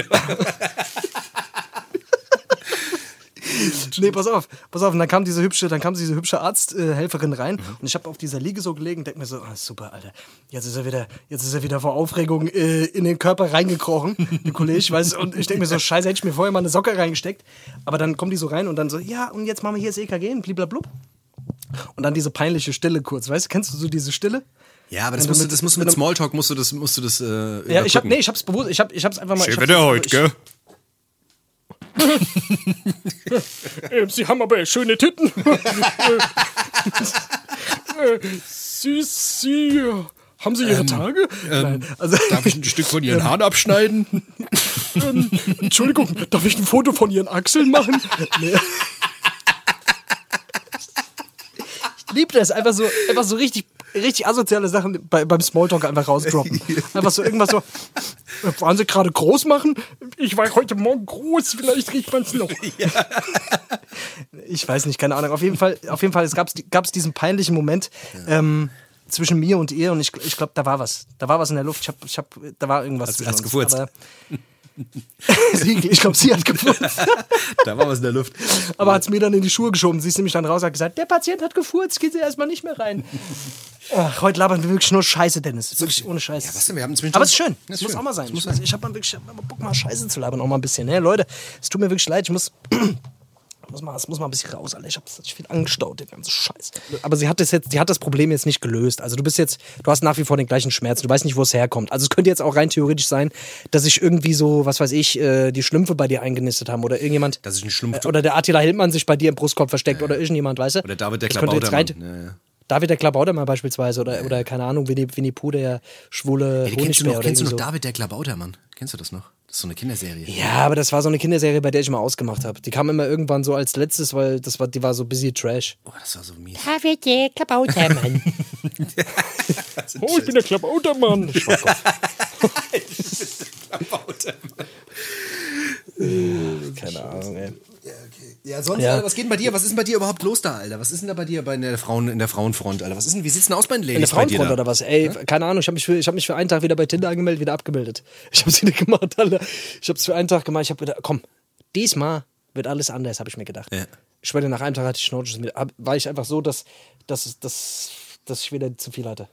Nee, pass auf, pass auf. Und dann kam diese hübsche, dann kam diese hübsche Arzthelferin rein und ich habe auf dieser Liege so gelegen und denk mir so, ah, super, Alter. Jetzt ist er wieder, jetzt ist er wieder vor Aufregung äh, in den Körper reingekrochen, der Kollege, weißt und ich denk mir so, scheiße, hätte ich mir vorher mal eine Socke reingesteckt. Aber dann kommt die so rein und dann so, ja, und jetzt machen wir hier das EKG und bliblablub. Und dann diese peinliche Stille kurz, weißt du, kennst du so diese Stille? Ja, aber das musst du das musst du mit Smalltalk musst du das, musst du das äh, Ja, ich hab, überbrücken. nee, ich hab's bewusst, ich hab, ich hab's einfach mal. ich Schön hab's- Wetter heute, ich- gell? Äh, Sie haben aber schöne Titten. *laughs* Äh, Sie, Sie, äh, haben Sie Ihre Tage? Nein, also, Darf ich ein Stück von Ihren Haaren abschneiden? *laughs* ähm, Entschuldigung, darf ich ein Foto von Ihren Achseln machen? Nee. Ich liebe das, einfach so, einfach so richtig, richtig asoziale Sachen bei, beim Smalltalk einfach rausdroppen. *laughs* Einfach so irgendwas so, wollen Sie gerade groß machen? Ich war heute Morgen groß, vielleicht riecht man es noch. *laughs* Ich weiß nicht, keine Ahnung. Auf jeden Fall, auf jeden Fall es gab es diesen peinlichen Moment ähm, zwischen mir und ihr und ich, ich glaube, da war was. Da war was in der Luft. Ich hab, ich hab, da war irgendwas Hast- zwischen hast uns. *laughs* gefurzt? *laughs* Aber sie, ich glaube, sie hat gefurzt. *laughs* da war was in der Luft. Aber hat es mir dann in die Schuhe geschoben. Sie ist nämlich dann raus und hat gesagt, der Patient hat gefurzt, geht sie erstmal nicht mehr rein. Ach, heute labern wir wirklich nur Scheiße, Dennis. Wirklich ohne Scheiße. Ja, was denn? Wir haben Aber es ist schön. Das muss schön. auch mal sein. Muss ich ich habe mal wirklich ich hab mal Bock, mal Scheiße zu labern, auch mal ein bisschen. Ne? Leute, es tut mir wirklich leid. Ich muss, muss, mal, es muss mal ein bisschen raus, Alter. Ich habe ich viel angestaut, den ganzen Scheiß. Aber sie hat, das jetzt, sie hat das Problem jetzt nicht gelöst. Also du bist jetzt, du hast nach wie vor den gleichen Schmerz. Du weißt nicht, wo es herkommt. Also es könnte jetzt auch rein theoretisch sein, dass sich irgendwie so, was weiß ich, äh, die Schlümpfe bei dir eingenistet haben oder irgendjemand. Dass sich ein Schlumpf- Äh, Oder der Attila Hildmann sich bei dir im Brustkorb versteckt oder irgendjemand, weißt du? Oder David der Das Klabautermann. Ja, ja. David der Klabautermann beispielsweise oder, oder keine Ahnung, Winnie, Winnie Pooh, der schwule Ey, kennst du noch, kennst du noch so. David der Klabautermann? Kennst du das noch? Das ist so eine Kinderserie. Ja, aber das war so eine Kinderserie, bei der ich mal ausgemacht habe. Die kam immer irgendwann so als letztes, weil das war, die war so busy trash. Oh, das war so mies. David der Klabautermann. *laughs* Oh, *laughs* *laughs* ich bin der Klabautermann. Keine Ahnung, ey. Ja, sonst, Ja. Alter, was geht denn bei dir? Was ist denn bei dir überhaupt los da, Alter? Was ist denn da bei dir bei der Frauen, in der Frauenfront, Alter? Was ist denn, wie sieht's denn aus bei den Ladies In der Frauenfront oder was? Ey, keine Ahnung, ich habe mich, für- ich hab mich für einen Tag wieder bei Tinder angemeldet, wieder abgemeldet. *laughs* Ich habe es wieder gemacht, Alter. Ich habe es für einen Tag gemacht. Ich habe wieder, komm, diesmal wird alles anders, habe ich mir gedacht. Ja. Ich schwöre, nach einem Tag hatte ich Schnauze. hab- War ich einfach so, dass, dass, dass, dass ich wieder zu viel hatte.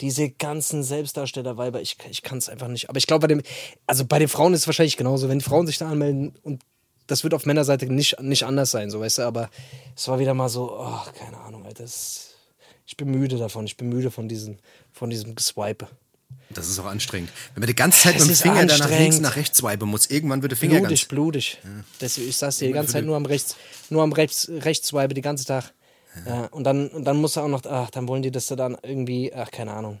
Diese ganzen Selbstdarstellerweiber, ich, ich kann es einfach nicht. Aber ich glaube, bei dem, also bei den Frauen ist es wahrscheinlich genauso. Wenn Frauen sich da anmelden und das wird auf Männerseite nicht, nicht anders sein, so weißt du, aber es war wieder mal so, ach, keine Ahnung, Alter. Das, ich bin müde davon, ich bin müde von diesem, von diesem Geswipe. Das ist auch anstrengend. Wenn man die ganze Zeit Es mit dem ist Finger nach links, nach rechts swipen muss, irgendwann wird der Finger Blutig, ganz... blutig. Das, ich sag's dir die ganze Zeit nur am rechts, nur am rechts, rechts swipe, die ganze Tag. Ja, und dann, und dann muss er auch noch, ach, dann wollen die, dass du dann irgendwie, ach, keine Ahnung.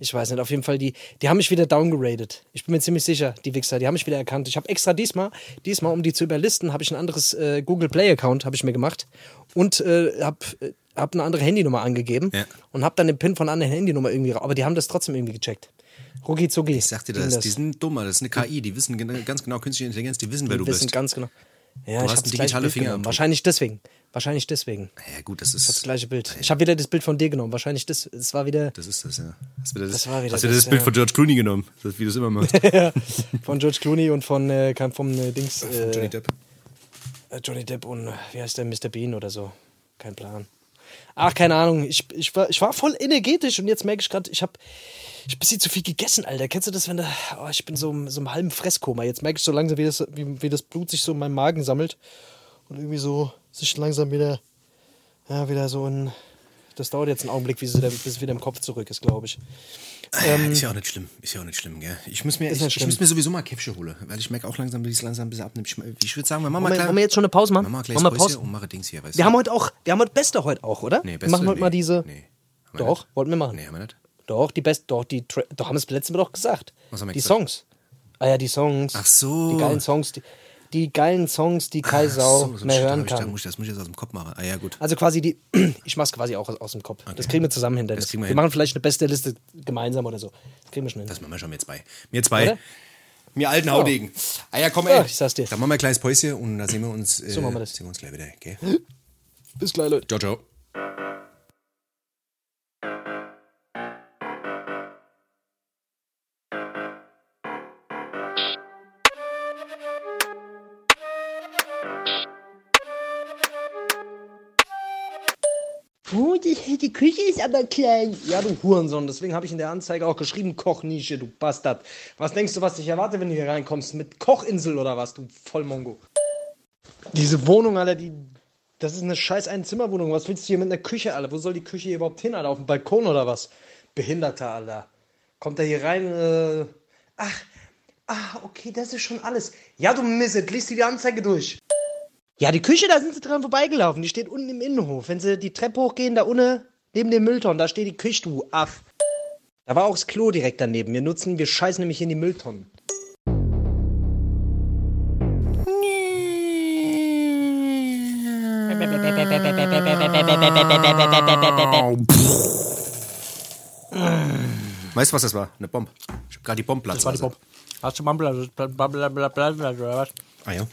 Ich weiß nicht, auf jeden Fall, die, die haben mich wieder downgeradet. Ich bin mir ziemlich sicher, die Wichser, die haben mich wieder erkannt. Ich habe extra diesmal, diesmal, um die zu überlisten, habe ich ein anderes äh, Google Play Account, habe ich mir gemacht und äh, habe äh, hab eine andere Handynummer angegeben Ja. und habe dann den PIN von einer anderen Handynummer irgendwie, aber die haben das trotzdem irgendwie gecheckt. Rucki zucki. Ich sag dir ging das, die sind dummer, das ist eine KI, die wissen ganz genau, künstliche Intelligenz, die wissen, wer du wissen bist. ganz genau. Ja, Du ich hast Fingerabdruck. genommen. Wahrscheinlich deswegen. Wahrscheinlich deswegen. Ja gut, das ist... Das gleiche Bild. Ich habe wieder das Bild von dir genommen. Wahrscheinlich das. Es war wieder Das ist das, ja. Hast wieder das, Das war wieder hast wieder das, das, Bild ja. von George Clooney genommen, das, wie du es immer machst. *laughs* von George Clooney und von äh, vom äh, Dings. Äh, Johnny Depp. äh, Johnny Depp und äh, wie heißt der Mr. Bean oder so. keinen Plan. Ach, keine Ahnung. Ich, ich, war, ich war voll energetisch und jetzt merke ich gerade, ich habe ich bisschen zu viel gegessen, Alter. Kennst du das, wenn du. Oh, ich bin so, so im halben Fresskoma. Jetzt merke ich so langsam, wie das, wie, wie das Blut sich so in meinem Magen sammelt und irgendwie so sich langsam wieder. Ja, wieder so ein. Das dauert jetzt einen Augenblick, bis es wieder im Kopf zurück ist, glaube ich. Ist ja auch nicht schlimm. Ist ja auch nicht schlimm, gell? Ich muss mir, ich, ich muss mir sowieso mal Käffchen holen, weil ich merke auch langsam, wie es langsam ein bisschen abnimmt. Ich, ich würde sagen, wir machen mal Wollen wir, wollen wir jetzt schon eine Pause machen? Machen wir gleich wir Pause Pause? und machen Dings hier, weißt Wir du? haben heute auch, wir haben heute Beste heute auch, oder? Nee, wir Beste, machen heute nee. mal diese. Nee. Wir Doch, nicht. wollten wir machen. Nee, haben wir nicht. Doch, die Best, doch, die, doch haben wir es letztes Mal doch gesagt. Was haben wir die gesagt? Songs. Ah ja, die Songs. Ach so. Die geilen Songs, die, die geilen Songs, die Kai Sau So, so mehr hören hab ich, da kann. muss ich, das muss ich jetzt aus dem Kopf machen. Ah ja, gut. Also quasi die, *clears throat* ich mach's quasi auch aus, aus dem Kopf. Das kriegen wir zusammen hin, Dennis. Das kriegen wir wir hin. machen vielleicht eine beste Liste gemeinsam oder so. Das kriegen wir schon hin. Das machen wir schon mit zwei. Mir zwei. Oder? Mir alten Haudegen. Ah ja, komm, ey. Ja, ich sag's dir. Dann machen wir ein kleines Päuschen und dann sehen wir uns, äh, So machen wir das. sehen wir uns gleich wieder. Okay? *laughs* Bis gleich, Leute. Ciao, ciao. Küche ist aber klein. Ja, du Hurensohn, deswegen habe ich in der Anzeige auch geschrieben, Kochnische, du Bastard. Was denkst du, was dich erwartet, wenn du hier reinkommst? Mit Kochinsel oder was, du Vollmongo? Diese Wohnung, Alter, die. Das ist eine scheiß Einzimmerwohnung. Was willst du hier mit einer Küche, Alter? Wo soll die Küche hier überhaupt hin, Alter? Auf dem Balkon oder was? Behinderter, Alter. Kommt er hier rein, äh. Ach, ah, okay, das ist schon alles. Ja, du Misset, liest dir die Anzeige durch. Ja, die Küche, da sind sie dran vorbeigelaufen. Die steht unten im Innenhof. Wenn sie die Treppe hochgehen, da unten neben dem Mülltonnen, da steht die Küche, du Aff. Da war auch das Klo direkt daneben. Wir nutzen, wir scheißen nämlich in die Mülltonnen. Weißt du, was das war? Eine Bombe. Ich hab gerade die Bombenplatz. Das war die Bob. Hast du Bubble, oder was? Ah ja.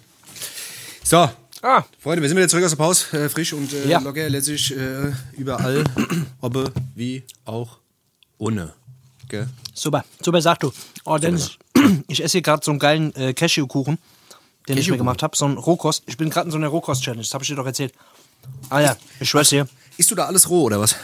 So, Ah, Freunde, wir sind wieder zurück aus der Pause. Äh, frisch und äh, Ja. locker, letztlich äh, überall. *clears throat* Obbe, wie auch ohne. Gell? super. Super, sag du. Oh, Dennis, ich esse hier gerade so einen geilen äh, Cashewkuchen, den ich mir gemacht habe. So ein Rohkost. Ich bin gerade in so einer Rohkost-Challenge. Das habe ich dir doch erzählt. Ah ja, ich schwör's dir. Isst du da alles roh oder was?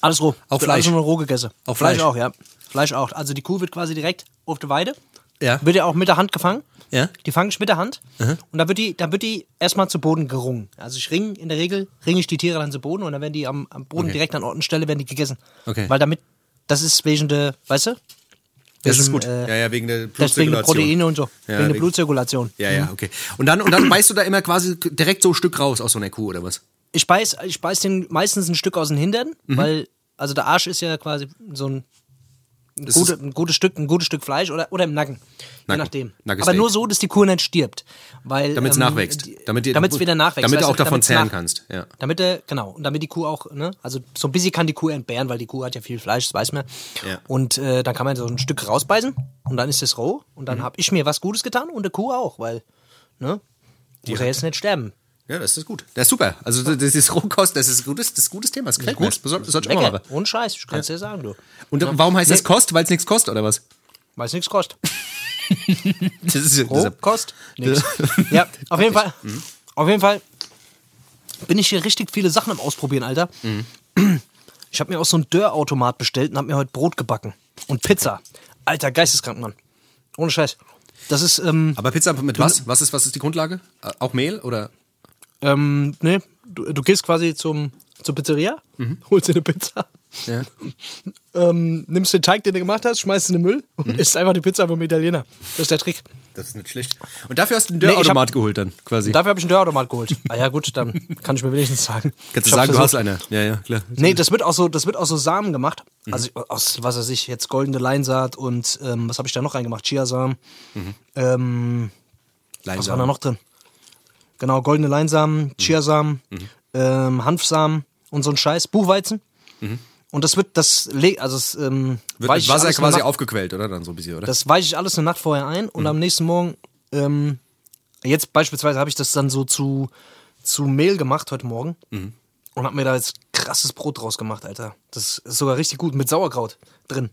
Alles roh. Auch Fleisch? Alles nur roh gegessen. Auch Fleisch Fleisch? auch, ja. Fleisch auch. Also die Kuh wird quasi direkt auf der Weide. Ja. Wird ja auch mit der Hand gefangen. Ja. Die fange ich mit der Hand. Und dann wird die, dann wird die erstmal zu Boden gerungen. Also ich ringe, in der Regel ringe ich die Tiere dann zu Boden und dann werden die am, am Boden Okay. direkt an Ort und Stelle werden die gegessen. Okay. Weil damit, das ist wegen der, weißt du? Das ist gut. äh, ja, ja, wegen der ist wegen der Blutzirkulation. Proteine und so. Ja, wegen der wegen- Blutzirkulation. Ja, ja, okay. Und dann, und dann beißt du da immer quasi direkt so ein Stück raus aus so einer Kuh oder was? Ich beiß, ich beiß den meistens ein Stück aus den Hintern, weil, also der Arsch ist ja quasi so ein, ein, gute, ein gutes Stück, ein gutes Stück Fleisch oder, oder im Nacken. Je Nacken. nachdem. Nackensteak. Aber nur so, dass die Kuh nicht stirbt. Weil, Damit's ähm, nachwächst. Damit damit's wieder nachwächst. damit du auch davon zehren kannst, ja. Damit er, genau. Und damit die Kuh auch, ne, also so ein bisschen kann die Kuh entbehren, weil die Kuh hat ja viel Fleisch, das weiß man. Ja. Und äh, dann kann man so ein Stück rausbeißen und dann ist es roh und Mhm. dann hab ich mir was Gutes getan und der Kuh auch, weil, ne, die muss ja jetzt nicht sterben. Ja, das ist gut. Das ist super. Also das ist Rohkost, das ist gutes, das ist gutes Thema. Das gefällt mir. Das ich auch mal. Ohne Scheiß, ich kann's dir sagen, du. Und warum heißt das Kost? Weil es nichts kostet, oder was? Weil es nichts kostet. *laughs* Das ist, Roh kostet nichts. *laughs* Ja, auf jeden Fall. Auf jeden Fall bin ich hier richtig viele Sachen am Ausprobieren, Alter. *clears throat* Ich habe mir auch so einen Dörrautomat bestellt und habe mir heute Brot gebacken. Und Pizza. Alter, geisteskrank, Mann. Ohne Scheiß. Das ist, ähm, Aber Pizza mit was? Was ist, was ist die Grundlage? Äh, Auch Mehl oder? Ähm, ne, du, du gehst quasi zum, zur Pizzeria, *laughs* holst dir eine Pizza, Ja. *laughs* ähm, nimmst den Teig, den du gemacht hast, schmeißt ihn in den Müll und isst einfach die Pizza vom Italiener. Das ist der Trick. Das ist nicht schlecht. Und dafür hast du einen Nee, Dörrautomat geholt dann quasi. Dafür habe ich einen Dörrautomat geholt. Ah ja, gut, dann kann ich mir wenigstens sagen. Kannst du sagen, du versucht- hast einer. Ja, ja, klar. Nee, das wird auch so, das wird aus so Samen gemacht. Mhm. Also aus, was weiß ich, jetzt goldene Leinsaat und ähm, was habe ich da noch reingemacht? Chiasamen. Mhm. Ähm, was war da noch drin? Genau, goldene Leinsamen, Chiasamen, Mhm. ähm, Hanfsamen und so ein Scheiß, Buchweizen. Und das wird, das, le- also es, ähm, Mhm. Wird ich Wasser quasi Nacht- aufgequellt, oder? Dann so ein bisschen, oder? Das weiche ich alles eine Nacht vorher ein Mhm. und am nächsten Morgen, ähm, jetzt beispielsweise habe ich das dann so zu, zu Mehl gemacht heute Morgen Mhm. und habe mir da jetzt krasses Brot draus gemacht, Alter. Das ist sogar richtig gut mit Sauerkraut drin.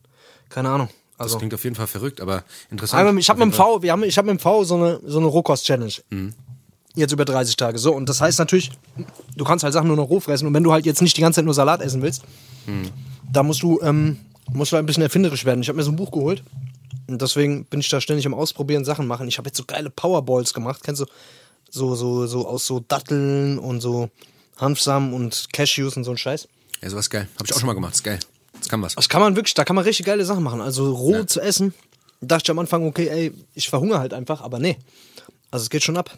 Keine Ahnung. das Also, klingt auf jeden Fall verrückt, aber interessant. Ich habe mit dem V, wir haben, ich habe mit dem V so eine, so eine Rohkost-Challenge. Mhm. Jetzt über 30 Tage. So, und das heißt natürlich, du kannst halt Sachen nur noch roh fressen. Und wenn du halt jetzt nicht die ganze Zeit nur Salat essen willst, da musst du, ähm, musst du halt ein bisschen erfinderisch werden. Ich habe mir so ein Buch geholt. Und deswegen bin ich da ständig am Ausprobieren, Sachen machen. Ich habe jetzt so geile Powerballs gemacht. Kennst du? So, so, so aus so Datteln und so Hanfsamen und Cashews und so ein Scheiß. Ja, sowas geil. Hab ich auch schon mal gemacht. ist geil. Das kann was. Das kann man wirklich, da kann man richtig geile Sachen machen. Also roh zu essen, dachte ich am Anfang, okay, ey, ich verhungere halt einfach, aber nee. Also es geht schon ab.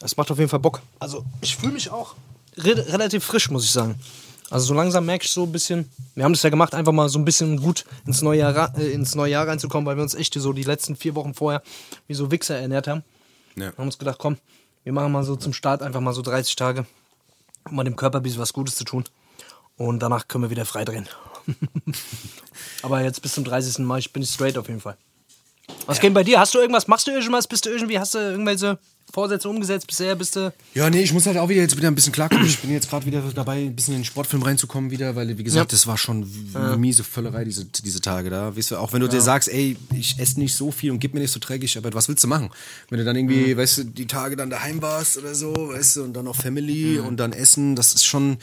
Es macht auf jeden Fall Bock. Also ich fühle mich auch re relativ frisch, muss ich sagen. Also so langsam merke ich so ein bisschen, wir haben das ja gemacht, einfach mal so ein bisschen gut ins neue Jahr, äh, ins neue Jahr reinzukommen, weil wir uns echt so die letzten vier Wochen vorher wie so Wichser ernährt haben. Ja. Wir haben uns gedacht, komm, wir machen mal so zum Start einfach mal so 30 Tage, um mal dem Körper ein bisschen was Gutes zu tun. Und danach können wir wieder frei drehen. *laughs* Aber jetzt bis zum 30. Mai bin ich straight auf jeden Fall. Was geht bei dir? Hast du irgendwas? Machst du irgendwas? Bist du irgendwie, hast du irgendwelche Vorsätze umgesetzt bisher? Bist du. Ja, nee, ich muss halt auch wieder jetzt wieder ein bisschen klarkommen. Ich bin jetzt gerade wieder dabei, ein bisschen in den Sportfilm reinzukommen wieder, weil, wie gesagt, Ja. das war schon eine miese Völlerei, diese, diese Tage da. Weißt du, auch wenn du dir sagst, ey, ich esse nicht so viel und gib mir nicht so dreckig, aber was willst du machen? Wenn du dann irgendwie, weißt du, die Tage dann daheim warst oder so, weißt du, und dann noch Family und dann Essen, das ist schon,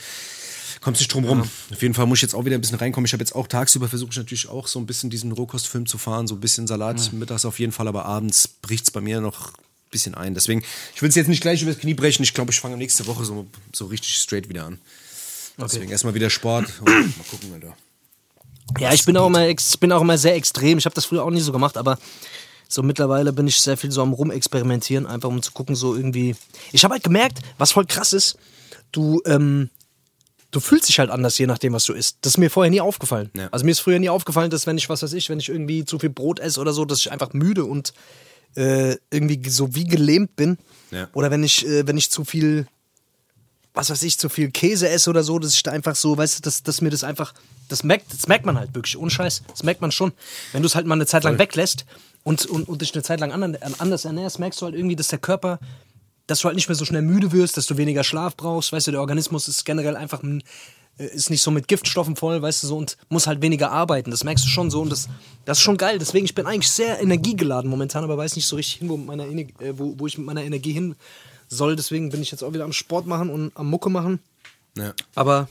kommst nicht drum rum. Auf jeden Fall muss ich jetzt auch wieder ein bisschen reinkommen. Ich habe jetzt auch tagsüber versucht ich natürlich auch so ein bisschen diesen Rohkostfilm zu fahren, so ein bisschen Salat mittags auf jeden Fall, aber abends bricht's bei mir noch bisschen ein. Deswegen, ich will es jetzt nicht gleich übers Knie brechen. Ich glaube, ich fange nächste Woche so, so richtig straight wieder an. Deswegen erstmal wieder Sport und mal gucken, Alter. Ja, ich bin auch immer, ex, bin auch immer sehr extrem. Ich habe das früher auch nicht so gemacht, aber so mittlerweile bin ich sehr viel so am Rumexperimentieren, einfach um zu gucken, so irgendwie. Ich habe halt gemerkt, was voll krass ist, du, ähm, du fühlst dich halt anders, je nachdem, was du isst. Das ist mir vorher nie aufgefallen. Ja. Also mir ist früher nie aufgefallen, dass wenn ich, was weiß ich, wenn ich irgendwie zu viel Brot esse oder so, dass ich einfach müde und äh, irgendwie so wie gelähmt bin. Ja. Oder wenn ich, äh, wenn ich zu viel was weiß ich, zu viel Käse esse oder so, dass ich da einfach so, weißt du, dass, dass mir das einfach, das merkt, das merkt man halt wirklich, ohne Scheiß, das merkt man schon. Wenn du es halt mal eine Zeit lang weglässt und, und, und dich eine Zeit lang ander- anders ernährst, merkst du halt irgendwie, dass der Körper, dass du halt nicht mehr so schnell müde wirst, dass du weniger Schlaf brauchst, weißt du, der Organismus ist generell einfach, ein- ist nicht so mit Giftstoffen voll, weißt du, so und muss halt weniger arbeiten, das merkst du schon so und das, das ist schon geil, deswegen, ich bin eigentlich sehr energiegeladen momentan, aber weiß nicht so richtig hin, wo, mit meiner, Ener- äh, wo, wo ich mit meiner Energie hin soll, deswegen bin ich jetzt auch wieder am Sport machen und am Mucke machen. Ja. Aber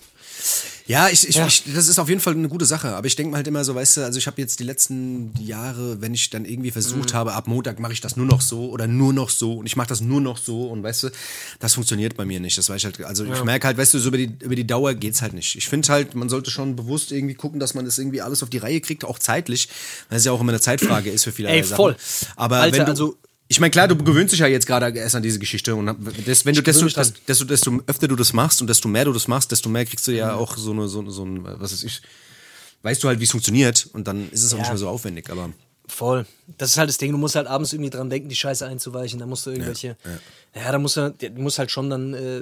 Ja, ich, ich, Ja. ich, das ist auf jeden Fall eine gute Sache. Aber ich denke mal halt immer so, weißt du, also ich habe jetzt die letzten Jahre, wenn ich dann irgendwie versucht Mhm. habe, ab Montag mache ich das nur noch so oder nur noch so und ich mache das nur noch so und weißt du, das funktioniert bei mir nicht. Das weiß ich halt, also ich merke halt, weißt du, so über die, über die Dauer geht's halt nicht. Ich finde halt, man sollte schon bewusst irgendwie gucken, dass man das irgendwie alles auf die Reihe kriegt, auch zeitlich, weil es ja auch immer eine Zeitfrage ist für viele Ey, voll. Aber Alter, wenn du, also- ich meine, klar, du gewöhnst dich ja jetzt gerade erst an diese Geschichte und das, wenn du desto, dran. desto, desto öfter du das machst und desto mehr du das machst, desto mehr kriegst du ja auch so eine, so, so ein, was weiß ich, weißt du halt, wie es funktioniert und dann ist es auch Ja. nicht mehr so aufwendig, aber voll. Das ist halt das Ding, du musst halt abends irgendwie dran denken, die Scheiße einzuweichen. Da musst du irgendwelche. Ja, da musst du, du musst halt schon dann äh,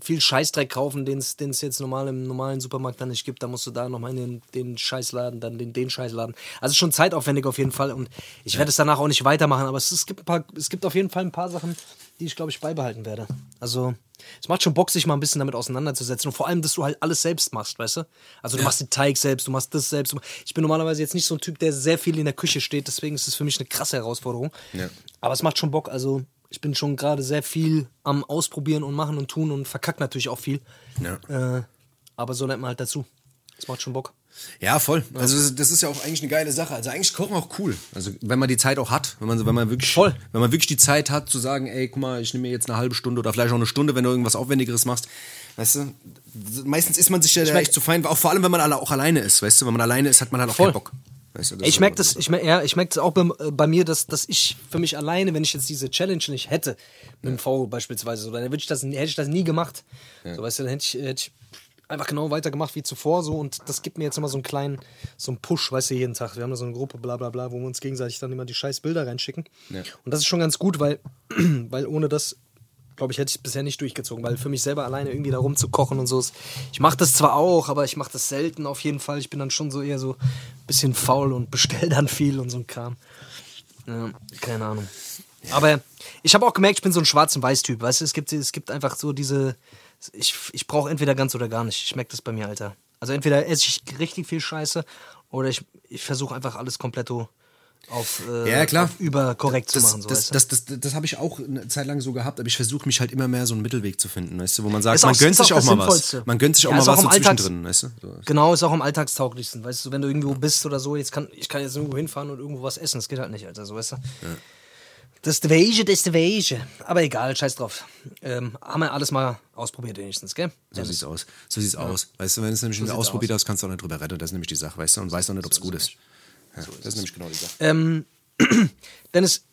viel Scheißdreck kaufen, den es jetzt normal im normalen Supermarkt dann nicht gibt. Da musst du da nochmal in den, den Scheißladen, dann den, den Scheißladen. Also schon zeitaufwendig auf jeden Fall. Und ich werde es danach auch nicht weitermachen, aber es, es, gibt ein paar, es gibt auf jeden Fall ein paar Sachen, die ich, glaube ich, beibehalten werde. Also, es macht schon Bock, sich mal ein bisschen damit auseinanderzusetzen. Und vor allem, dass du halt alles selbst machst, weißt du? Also, du machst den Teig selbst, du machst das selbst. Ich bin normalerweise jetzt nicht so ein Typ, der sehr viel in der Küche steht, deswegen ist es für mich eine krasse Herausforderung. Ja. Aber es macht schon Bock. Also, ich bin schon gerade sehr viel am Ausprobieren und machen und tun und verkack natürlich auch viel. Ja. Äh, aber so lernt man halt dazu. Es macht schon Bock. Ja, voll. Also das- das ist ja auch eigentlich eine geile Sache. Also eigentlich Kochen auch cool. Also wenn man die Zeit auch hat, wenn man wenn man wirklich Voll. wenn man wirklich die Zeit hat zu sagen, ey, guck mal, ich nehme mir jetzt eine halbe Stunde oder vielleicht auch eine Stunde, wenn du irgendwas aufwendigeres machst. Weißt du, meistens ist man sich ja echt zu fein, auch vor allem wenn man alle auch alleine ist, weißt du, wenn man alleine ist, hat man halt auch Voll. keinen Bock. Weißt du, Ich merke das, ich merk, ja, ich merk das auch bei, äh, bei mir, dass, dass ich für mich alleine, wenn ich jetzt diese Challenge nicht hätte, mit dem V beispielsweise, so, dann würde ich das, hätte ich das nie gemacht. So, weißt du, dann hätte ich, hätte ich einfach genau weitergemacht wie zuvor so und das gibt mir jetzt immer so einen kleinen, so einen Push, weißt du, jeden Tag. Wir haben da so eine Gruppe, bla bla bla, wo wir uns gegenseitig dann immer die scheiß Bilder reinschicken. Ja. Und das ist schon ganz gut, weil, *clears throat* weil ohne das glaube ich, hätte ich bisher nicht durchgezogen, weil für mich selber alleine irgendwie da rumzukochen und so ist. Ich mache das zwar auch, aber ich mache das selten auf jeden Fall. Ich bin dann schon so eher so ein bisschen faul und bestell dann viel und so ein Kram. Ja, keine Ahnung. Aber ich habe auch gemerkt, ich bin so ein Schwarz- und Weiß-Typ. Weißt du, es gibt, es gibt einfach so diese. Ich, ich brauche entweder ganz oder gar nicht. Ich merke das bei mir, Alter. Also entweder esse ich richtig viel Scheiße oder ich, ich versuche einfach alles komplett auf, äh, Ja, klar. auf überkorrekt zu machen. So, das, das, das, das, das habe ich auch eine Zeit lang so gehabt, aber ich versuche mich halt immer mehr so einen Mittelweg zu finden, weißt du, wo man sagt, Ist man auch- gönnt sich auch auch mal was. Man gönnt sich auch Ja, mal auch was so am Alltags- zwischendrin, weißt du. So. Genau, ist auch am alltagstauglichsten. Weißt du, wenn du irgendwo bist oder so, jetzt kann ich kann jetzt irgendwo hinfahren und irgendwo was essen. Das geht halt nicht, Alter, so weißt du. Das ist der Wege, das ist der Wege. Aber egal, scheiß drauf. Ähm, haben wir alles mal ausprobiert wenigstens, gell? So sieht's aus. So sieht's aus. Weißt du, wenn du es nämlich nicht sieht's ausprobiert hast, kannst du auch nicht drüber retten. Das ist nämlich die Sache, weißt du, und weißt auch nicht, ob es gut ist. Ja, das ist nämlich genau die Sache. Ähm, *clears throat* Dennis,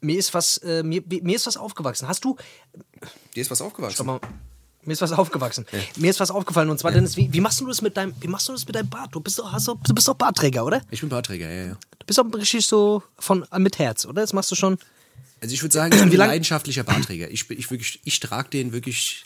mir ist was, äh, mir, mir ist was aufgewachsen. Hast du, Dir ist was aufgewachsen. Schau mal, mir ist was aufgewachsen. Mir ist was aufgefallen und zwar, Dennis, wie, wie machst du das mit deinem, wie machst du das mit deinem Bart? Du bist doch, hast doch, du bist doch Bartträger, oder? Ich bin Barträger, ja, ja. Du bist doch richtig so von mit Herz, oder? Das machst du schon. Also ich würde sagen, ich *clears throat* bin lang- leidenschaftlicher Barträger. Ich, ich, wirklich, ich trage den wirklich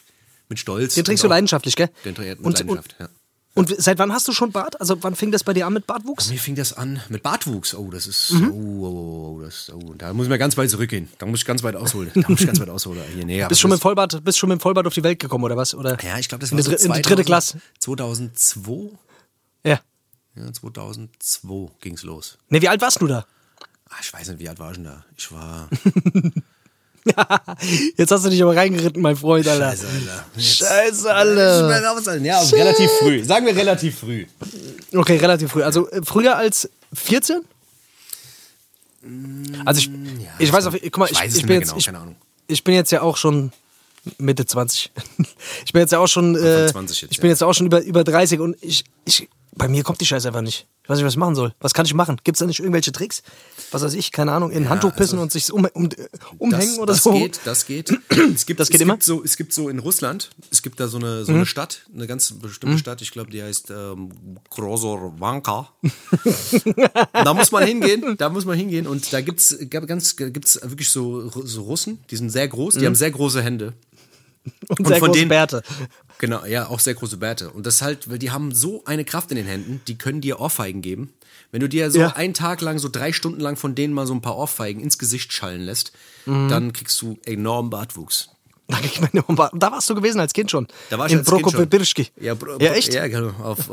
mit Stolz. Den trägst du leidenschaftlich, gell? Den trägt mit und, Leidenschaft, ja. Und, seit wann hast du schon Bart? Also wann fing das bei dir an mit Bartwuchs? Mir fing das an mit Bartwuchs. Oh, das ist. Mhm. Oh, oh, oh, oh, das, oh, da muss ich mal ganz weit zurückgehen. Da muss ich ganz weit ausholen. Da muss ich ganz weit ausholen. *laughs* Hier, nee, Bist schon mit Vollbart, bist schon mit Vollbart auf die Welt gekommen oder was? Oder? Ja, ich glaube, das in war die, so in die 2000 dritte Klasse. 2002? Ja. Ja, 2002 ging's los. Ne, wie alt warst du da? Ah, ich weiß nicht, wie alt war ich denn da? Ich war. *laughs* *laughs* Jetzt hast du dich aber reingeritten, mein Freund, Alter. Scheiße, Alter. Scheiße, Alter. Ja, relativ früh. Sagen wir relativ früh. Okay, relativ früh. Also äh, früher als 14? Also ich, ich weiß auf, guck mal, ich ich, ich bin jetzt, genau, ich, keine Ahnung. ich bin jetzt ja auch schon Mitte 20. *laughs* Ich bin jetzt ja auch schon, äh, 20 jetzt, ich bin ja. jetzt auch schon über, über 30 und ich, ich, bei mir kommt die Scheiße einfach nicht. Ich weiß nicht, was ich machen soll. Was kann ich machen? Gibt es da nicht irgendwelche Tricks? Was weiß ich, keine Ahnung, in ein Handtuch pissen und sich um, um, umhängen Das, oder das so? geht, das geht. *clears throat* Es gibt, Das geht es immer? Gibt so, es gibt so in Russland, es gibt da so eine, so Mhm. eine Stadt, eine ganz bestimmte Stadt, ich glaube, die heißt ähm, Grozorwanka. da muss man hingehen, da muss man hingehen und da gibt's gab ganz gibt's wirklich so, so Russen, die sind sehr groß, die Mhm. haben sehr große Hände. Und sehr von große denen- Bärte. Genau, ja, auch sehr große Bärte. Und das halt, weil die haben so eine Kraft in den Händen, die können dir Ohrfeigen geben. Wenn du dir so Ja. einen Tag lang, so drei Stunden lang von denen mal so ein paar Ohrfeigen ins Gesicht schallen lässt, Mhm. dann kriegst du enormen Bartwuchs. Da, da warst du gewesen als Kind schon. Da war ich In. Prokopiew-Birschki. Ja, Bro- ja, echt? Ja, genau. Auf äh,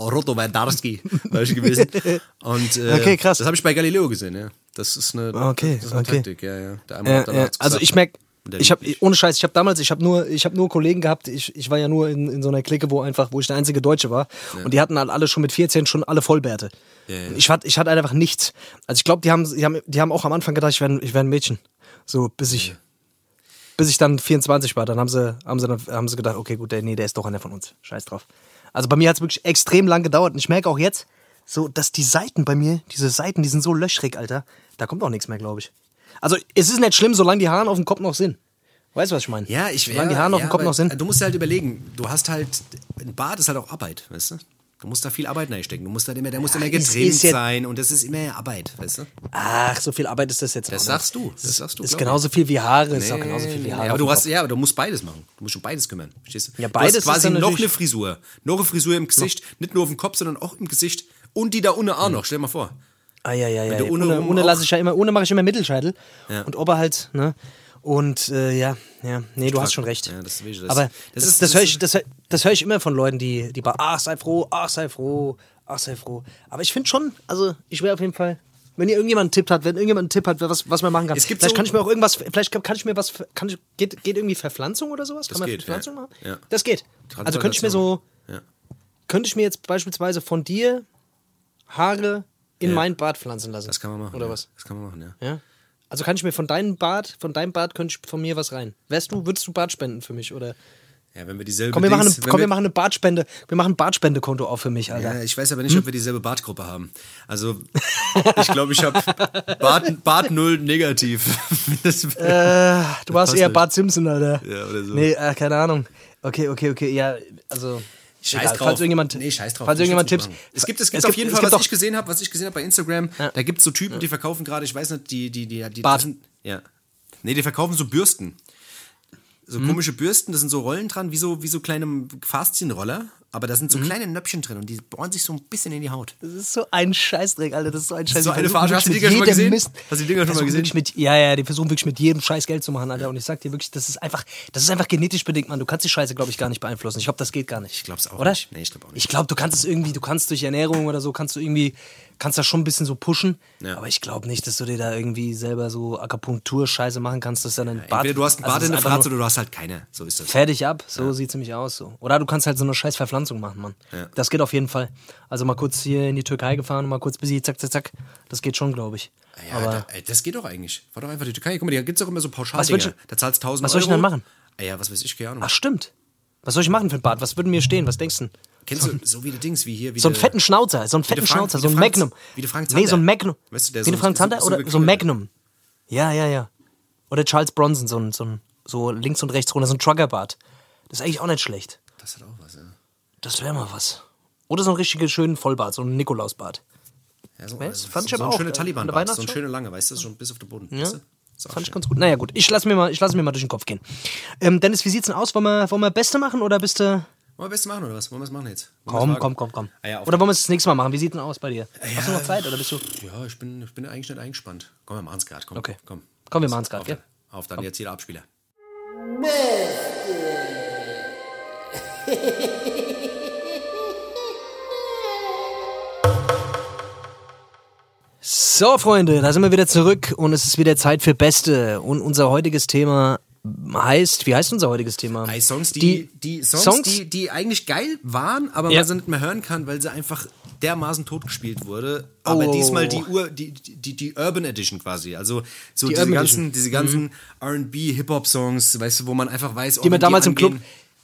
Rotowerdarski war ich gewesen. *laughs* Und, äh, Okay, krass. Das habe ich bei Galileo gesehen, ja. Das ist eine, Okay, das ist eine okay. Taktik, ja, ja. Der einmal Ja, ja. Also ich merke, ich habe ohne Scheiß, ich habe damals, ich habe nur, ich habe nur Kollegen gehabt. Ich, ich war ja nur in, in so einer Clique, wo einfach, wo ich der einzige Deutsche war, und die hatten halt alle schon mit 14 schon alle Vollbärte. Ja, ja. Ich hatte, ich hatte einfach nichts. Also ich glaube, die haben, die haben, die haben auch am Anfang gedacht, ich wäre, ich wäre ein Mädchen. So bis ich, bis ich dann 24 war, dann haben sie, haben sie, haben sie gedacht, okay, gut, der, nee, der ist doch einer von uns. Scheiß drauf. Also bei mir hat es wirklich extrem lang gedauert und ich merke auch jetzt, so, dass die Seiten bei mir, diese Seiten, die sind so löchrig, Alter. Da kommt auch nichts mehr, glaube ich. Also es ist nicht schlimm, solange die Haare auf dem Kopf noch sind. Weißt du, was ich meine? Ja, ich Solange die ja, Haare auf ja, dem Kopf aber noch sind. Du musst halt überlegen, du hast halt, ein Bad ist halt auch Arbeit, weißt du? Du musst da viel Arbeit reinstecken. Du musst halt immer, der muss immer getrimmt ja- sein und das ist immer Arbeit, weißt du? Ach, so viel Arbeit ist das jetzt Das sagst nicht. du, das ist, sagst du, Ist genauso viel wie Haare, ist auch Nee, genauso viel wie nee, Haare. aber auf du hast, ja, aber du musst beides machen. Du musst um beides kümmern. Verstehst du? Ja, du beides hast ist quasi dann noch eine Frisur. Noch eine Frisur im Gesicht. Nicht nur auf dem Kopf, sondern auch im Gesicht. Und die da unten auch noch. Stell dir mal vor. Ah, ja, ja, ja. ja. ohne Ohne, lasse ich ja immer, ohne mache ich immer Mittelscheitel. Ja. Und Ober halt, ne? Und äh, ja, ja, nee, du hast Stark. schon recht. Ja, das das- Aber das ist- das, das höre ich, das, hör- das höre ich immer von Leuten, die, die bei, ach, sei froh, ach, sei froh, ach, sei froh. Aber ich finde schon, also ich wäre auf jeden Fall, wenn ihr irgendjemand einen Tipp hat, wenn irgendjemand einen Tipp hat, was, was man machen kann. Es gibt vielleicht so- kann ich mir auch irgendwas, vielleicht kann, ich mir was, kann ich, geht, geht irgendwie Verpflanzung oder sowas? Kann man geht, Verpflanzung ja. machen? Ja. Das geht. Also könnte ich mir so, könnte ich mir jetzt beispielsweise von dir Haare in Ja. mein Bart pflanzen lassen. Das kann man machen. Oder ja. was? Das kann man machen, ja. Ja. Also kann ich mir von deinem Bart, von deinem Bart könnte ich von mir was rein. Wärst du, würdest du Bart spenden für mich oder? Ja, wenn wir dieselbe Komm, wir machen, eine, komm, wir machen eine Bartspende, wir machen ein Bartspendekonto auf für mich, Alter. Ja, ich weiß aber nicht, ob wir dieselbe Bartgruppe haben. Also, ich glaube, ich habe Bart, Bart 0 negativ. *laughs* Das- Äh, du warst eher nicht. Bart Simpson, Alter. Ja, oder so. Nee, äh, keine Ahnung. Okay, okay, okay, ja, also Scheiß egal, drauf. Falls irgendjemand, nee, scheiß drauf. falls irgendjemand Tipps. Es gibt, es gibt es auf gibt- jeden Fall, was ich gesehen habe, was ich gesehen habe bei Instagram, da gibt es so Typen, die verkaufen gerade, ich weiß nicht, die, die, die, die, Bart. ja. Nee, die verkaufen so Bürsten. So Mhm. komische Bürsten, da sind so Rollen dran, wie so, wie so kleine Faszienroller, aber da sind Mhm. so kleine Nöpfchen drin und die bohren sich so ein bisschen in die Haut. Das ist so ein Scheißdreck, Alter. Das ist so ein Scheiß. so eine Verarsche. Hast du die Dinger schon mal gesehen? Hast du die Dinger schon mal gesehen? Mit, ja, ja, die versuchen wirklich mit jedem Scheiß Geld zu machen, Alter. Und ich sag dir wirklich, das ist einfach, das ist einfach genetisch bedingt, Mann. Du kannst die Scheiße, glaube ich, gar nicht beeinflussen. Ich glaube, das geht gar nicht. Ich glaub's auch oder? nicht. Nee, ich glaub auch nicht. Ich glaube, du kannst es irgendwie, du kannst durch Ernährung oder so, kannst du irgendwie, kannst das schon ein bisschen so pushen. Ja. Aber ich glaube nicht, dass du dir da irgendwie selber so Akupunktur-Scheiße machen kannst, dass dann ein Bad. Entweder du hast einen also Bart das in der Fratze oder du hast halt keine. So ist das. Fertig ab, so sieht's nämlich aus. So. Oder du kannst halt so eine scheiß Verpflanzung machen, Mann. Ja. Das geht auf jeden Fall. Also mal kurz hier in die Türkei gefahren, mal kurz bis hier, zack, zack, zack. Das geht schon, glaube ich. Ja, Aber da, ey, das geht doch eigentlich. Fahr doch einfach die Türkei. Guck mal, da gibt's doch immer so du- Da zahlst du 1000 was soll ich denn machen? Ah, ja, was weiß ich, keine Ahnung. ach stimmt. Was soll ich machen für ein Bad? Was würde mir stehen? Was denkst du? Kennst du so wie die Dings, wie hier, wie So einen fetten Schnauzer, so einen fetten Frank- Schnauzer, so ein Frank- Magnum. wie der Frank Nee, so ein Zander. Magnum. Weißt du, der wie der so- Frank so- Zander so oder so ein. Magnum. Ja, ja, ja. Oder Charles Bronson, so ein, so ein so links und rechts runter, so ein Truckerbart. Das ist eigentlich auch nicht schlecht. Das hat auch was, ja. Das wäre mal was. Oder so ein richtiges schönen Vollbart, so ein Nikolausbart. ja so, Weißt, so, fand ich so auch, schöner äh, taliban an der so ein Weihnachtsshow. schöner lange, weißt du, schon bis auf den Boden. Ja. Weißt du? Fand ich ganz gut. Naja, gut. Ich lasse mir, mal- ich lass mir mal durch den Kopf gehen. Ähm, Dennis, wie sieht's denn aus? Wollen wir, wollen wir Beste machen oder bist du. Wollen wir Beste machen oder was? Wollen wir es machen jetzt? Komm, es komm, komm, komm. Ah, ja, auf oder wollen wir es das nächste Mal machen? Wie sieht denn aus bei dir? Hast du noch Zeit oder bist du. Ja, ich bin, ich bin eigentlich nicht eingespannt. Komm, wir machen es gerade. Komm, Okay. komm. Komm, wir machen's grad, Auf, gell? Auf, dann jetzt jeder Abspieler. So, Freunde, da sind wir wieder zurück und es ist wieder Zeit für Beste. Und unser heutiges Thema heißt, wie heißt unser heutiges Thema? Ey, Songs, die, die, Songs, Songs? Die, die eigentlich geil waren, aber Ja. man sie nicht mehr hören kann, weil sie einfach dermaßen totgespielt wurde. Aber Oh. diesmal die, Ur, die, die, die Urban Edition quasi. Also so Die diese Urban ganzen, Edition. Mhm. diese ganzen R&B, Hip-Hop-Songs, weißt du, wo man einfach weiß, oh, die man damals im Club,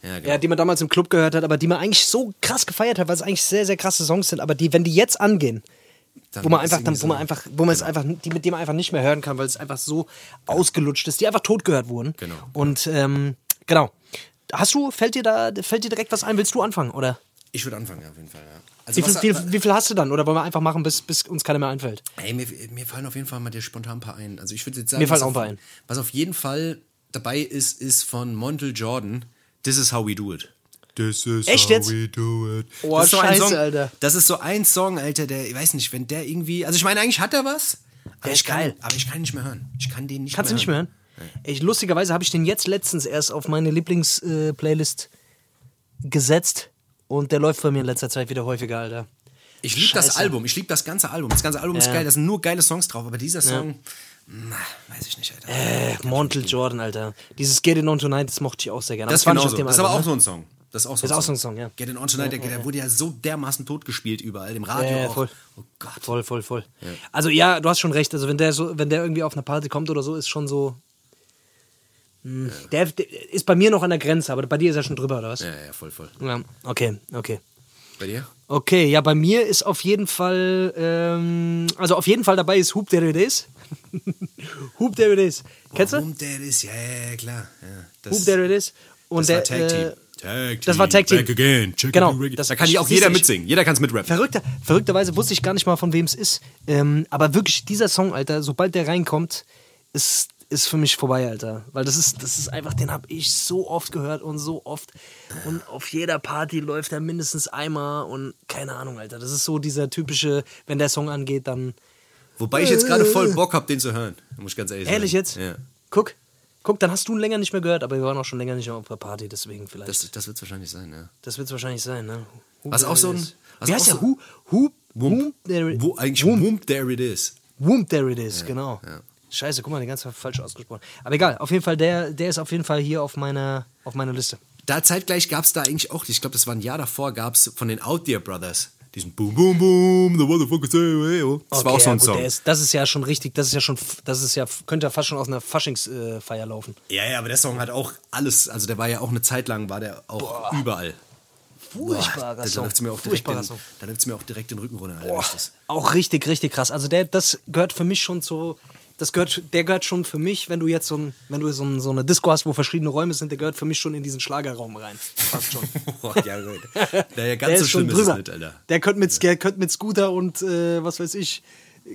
Ja, genau. ja, die man damals im Club gehört hat, aber die man eigentlich so krass gefeiert hat, weil es eigentlich sehr, sehr krasse Songs sind, aber die, wenn die jetzt angehen, Dann wo man einfach, dann, wo man einfach, wo man es einfach, die mit dem man einfach nicht mehr hören kann, weil es einfach so ausgelutscht ist, die einfach tot gehört wurden. Genau. Und ähm, genau. Hast du, fällt dir da, fällt dir direkt was ein? Willst du anfangen, oder? Ich würde anfangen, ja, auf jeden Fall. Ja. Also Wie viel, was- wie, wie viel hast du dann? Oder wollen wir einfach machen, bis, bis uns keiner mehr einfällt? Ey, mir, mir fallen auf jeden Fall mal dir spontan ein paar ein. Also ich würde jetzt sagen, Mir fallen was auch ein paar auf, ein. Was auf jeden Fall dabei ist, ist von Montel Jordan. This is how we do it. This is Echt how jetzt? we do it. Oh, das ist so ein Scheiße, Song, Alter. Das ist so ein Song, Alter, der, ich weiß nicht, wenn der irgendwie, also ich meine, eigentlich hat er was. Aber ist ich kann, geil. Aber ich kann ihn nicht mehr hören. Ich kann den nicht Kannst du mehr nicht mehr hören? Ich, lustigerweise habe ich den jetzt letztens erst auf meine Lieblings-Playlist gesetzt und der läuft bei mir in letzter Zeit wieder häufiger, Alter. Ich liebe das. Album, ich liebe das ganze Album. Das ganze Album ist Ja. geil, da sind nur geile Songs drauf, aber dieser Song, na, weiß ich nicht, Alter. Äh, Montel Jordan, Alter. Dieses Get It On Tonight, das mochte ich auch sehr gerne. Das ist war nicht genauso. auf dem Das ist aber auch so ne? ein Song. Das ist auch so Ist auch so ein Song, ja. Get It On Tonight, der, der wurde ja so dermaßen totgespielt überall, im Radio Ja, ja, auch. voll. Oh Gott. Voll, voll, voll. Also ja, du hast schon recht. Also wenn der so, wenn der irgendwie auf eine Party kommt oder so, ist schon so. Hm, Der, der ist bei mir noch an der Grenze, aber bei dir ist er schon drüber, oder was? Ja, ja, voll, voll. Ja, okay, okay. Bei dir? Okay, ja, bei mir ist auf jeden Fall, ähm, also auf jeden Fall dabei ist Hoop There It Is. *laughs* Hoop There It Is. Kennst du? Warum der ist? Ja, ja, ja, klar. Ja, Hoop There It Is. Und das der, war Tag Team. äh, Tag das war Tag Team. Back again. Check Genau, das da kann ja auch jeder ich- mitsingen. Jeder kann es mitrappen. Verrückter, verrückterweise wusste ich gar nicht mal, von wem es ist. Ähm, aber wirklich, dieser Song, Alter, sobald der reinkommt, ist, ist für mich vorbei, Alter. Weil das ist, das ist einfach, den habe ich so oft gehört und so oft. Und auf jeder Party läuft er mindestens einmal und keine Ahnung, Alter. Das ist so dieser typische, wenn der Song angeht, dann. Wobei ich jetzt gerade voll Bock habe, den zu hören. Muss ich ganz ehrlich sagen. Ehrlich jetzt? Ja. Guck, guck, dann hast du ihn länger nicht mehr gehört, aber wir waren auch schon länger nicht mehr auf der Party, deswegen vielleicht. Das, das wird es wahrscheinlich sein, ja. Das wird es wahrscheinlich sein, ne? Who Was auch so ein- was Wie heißt der? Who, who, Wump. who there Wo eigentlich Wump. Wump There It Is. Womb There It Is, genau. ja. Scheiße, guck mal, den ganzen falsch ausgesprochen. Aber egal, auf jeden Fall, der, der ist auf jeden Fall hier auf meiner, auf meiner Liste. Da zeitgleich gab es da eigentlich auch, ich glaube, das war ein Jahr davor, gab es von den Out There Brothers diesen Boom Boom Boom, the motherfucker say, hey, oh. Das war auch Okay, so ein ja, gut, Song. Ist, das ist ja schon richtig, das ist ja schon, das ist ja, könnte ja fast schon aus einer Faschingsfeier laufen. Ja, ja, aber der Song hat auch alles, also der war ja auch eine Zeit lang, war der auch überall. Furchtbarer da Song. läuft's mir auch direkt Furchtbarer den, Song. da läuft's mir auch direkt den Rücken runter. Alter, Boah, auch richtig, richtig krass. Also der, das gehört für mich schon zu, das gehört, der gehört schon für mich, wenn du jetzt so, ein, wenn du so, ein, so eine Disco hast, wo verschiedene Räume sind, der gehört für mich schon in diesen Schlagerraum rein. Fast schon. *laughs* Boah, ja, gut. Naja, ganz der so ist schon schlimm ist es nicht, Alter. Der könnte mit, der könnte mit Scooter und äh, was weiß ich,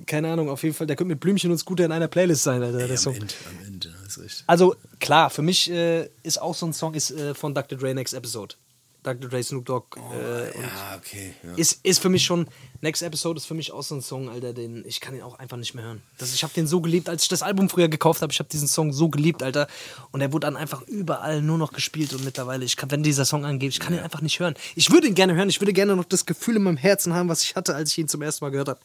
keine Ahnung, auf jeden Fall, der könnte mit Blümchen und Scooter in einer Playlist sein, Alter, der am Song. Ende, am Ende, ist recht. Also klar, für mich äh, ist auch so ein Song ist, äh, von Dr. Dre Next Episode. Dr. Dre, Snoop Dogg. äh, und Ja, okay. Ja. ist, ist für mich schon, Next Episode ist für mich auch so ein Song, Alter, den ich kann ihn auch einfach nicht mehr hören. Das, ich habe den so geliebt, als ich das Album früher gekauft habe, ich habe diesen Song so geliebt, Alter. Und er wurde dann einfach überall nur noch gespielt und mittlerweile, ich kann, wenn dieser Song angeht, ich kann ihn einfach nicht hören. Ich würde ihn gerne hören, ich würde gerne noch das Gefühl in meinem Herzen haben, was ich hatte, als ich ihn zum ersten Mal gehört habe.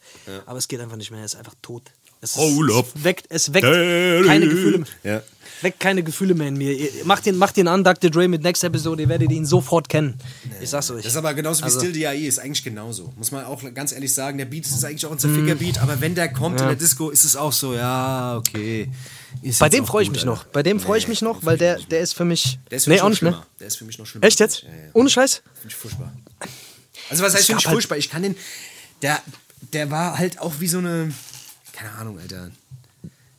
Aber es geht einfach nicht mehr, er ist einfach tot. Es, ist, Hold up. es weckt, es weckt keine Gefühle mehr. Ja. Weckt keine Gefühle mehr in mir. Ihr- Macht ihn, macht ihn an, Dr. Dre mit Next Episode, ihr werdet ihn sofort kennen. Ich sag's euch. Das ist aber genauso wie Also- Still DAE, ist eigentlich genauso. Muss man auch ganz ehrlich sagen, der Beat ist eigentlich auch ein Zerficker-Beat, aber wenn der kommt in der Disco, ist es auch so, ja, okay. Ist Bei dem auch freue ich mich Alter. noch. Bei dem freue ich Nee, mich noch, den weil ich der, der ist für mich. Der ist für nee, mich auch noch nicht mehr. schlimmer. Der ist für mich noch schlimmer. Echt jetzt? Ja, ja. Ohne Scheiß? Finde ich furchtbar. Also was heißt für gab mich halt- furchtbar? Ich kann den, der, der war halt auch wie so eine, keine Ahnung, Alter.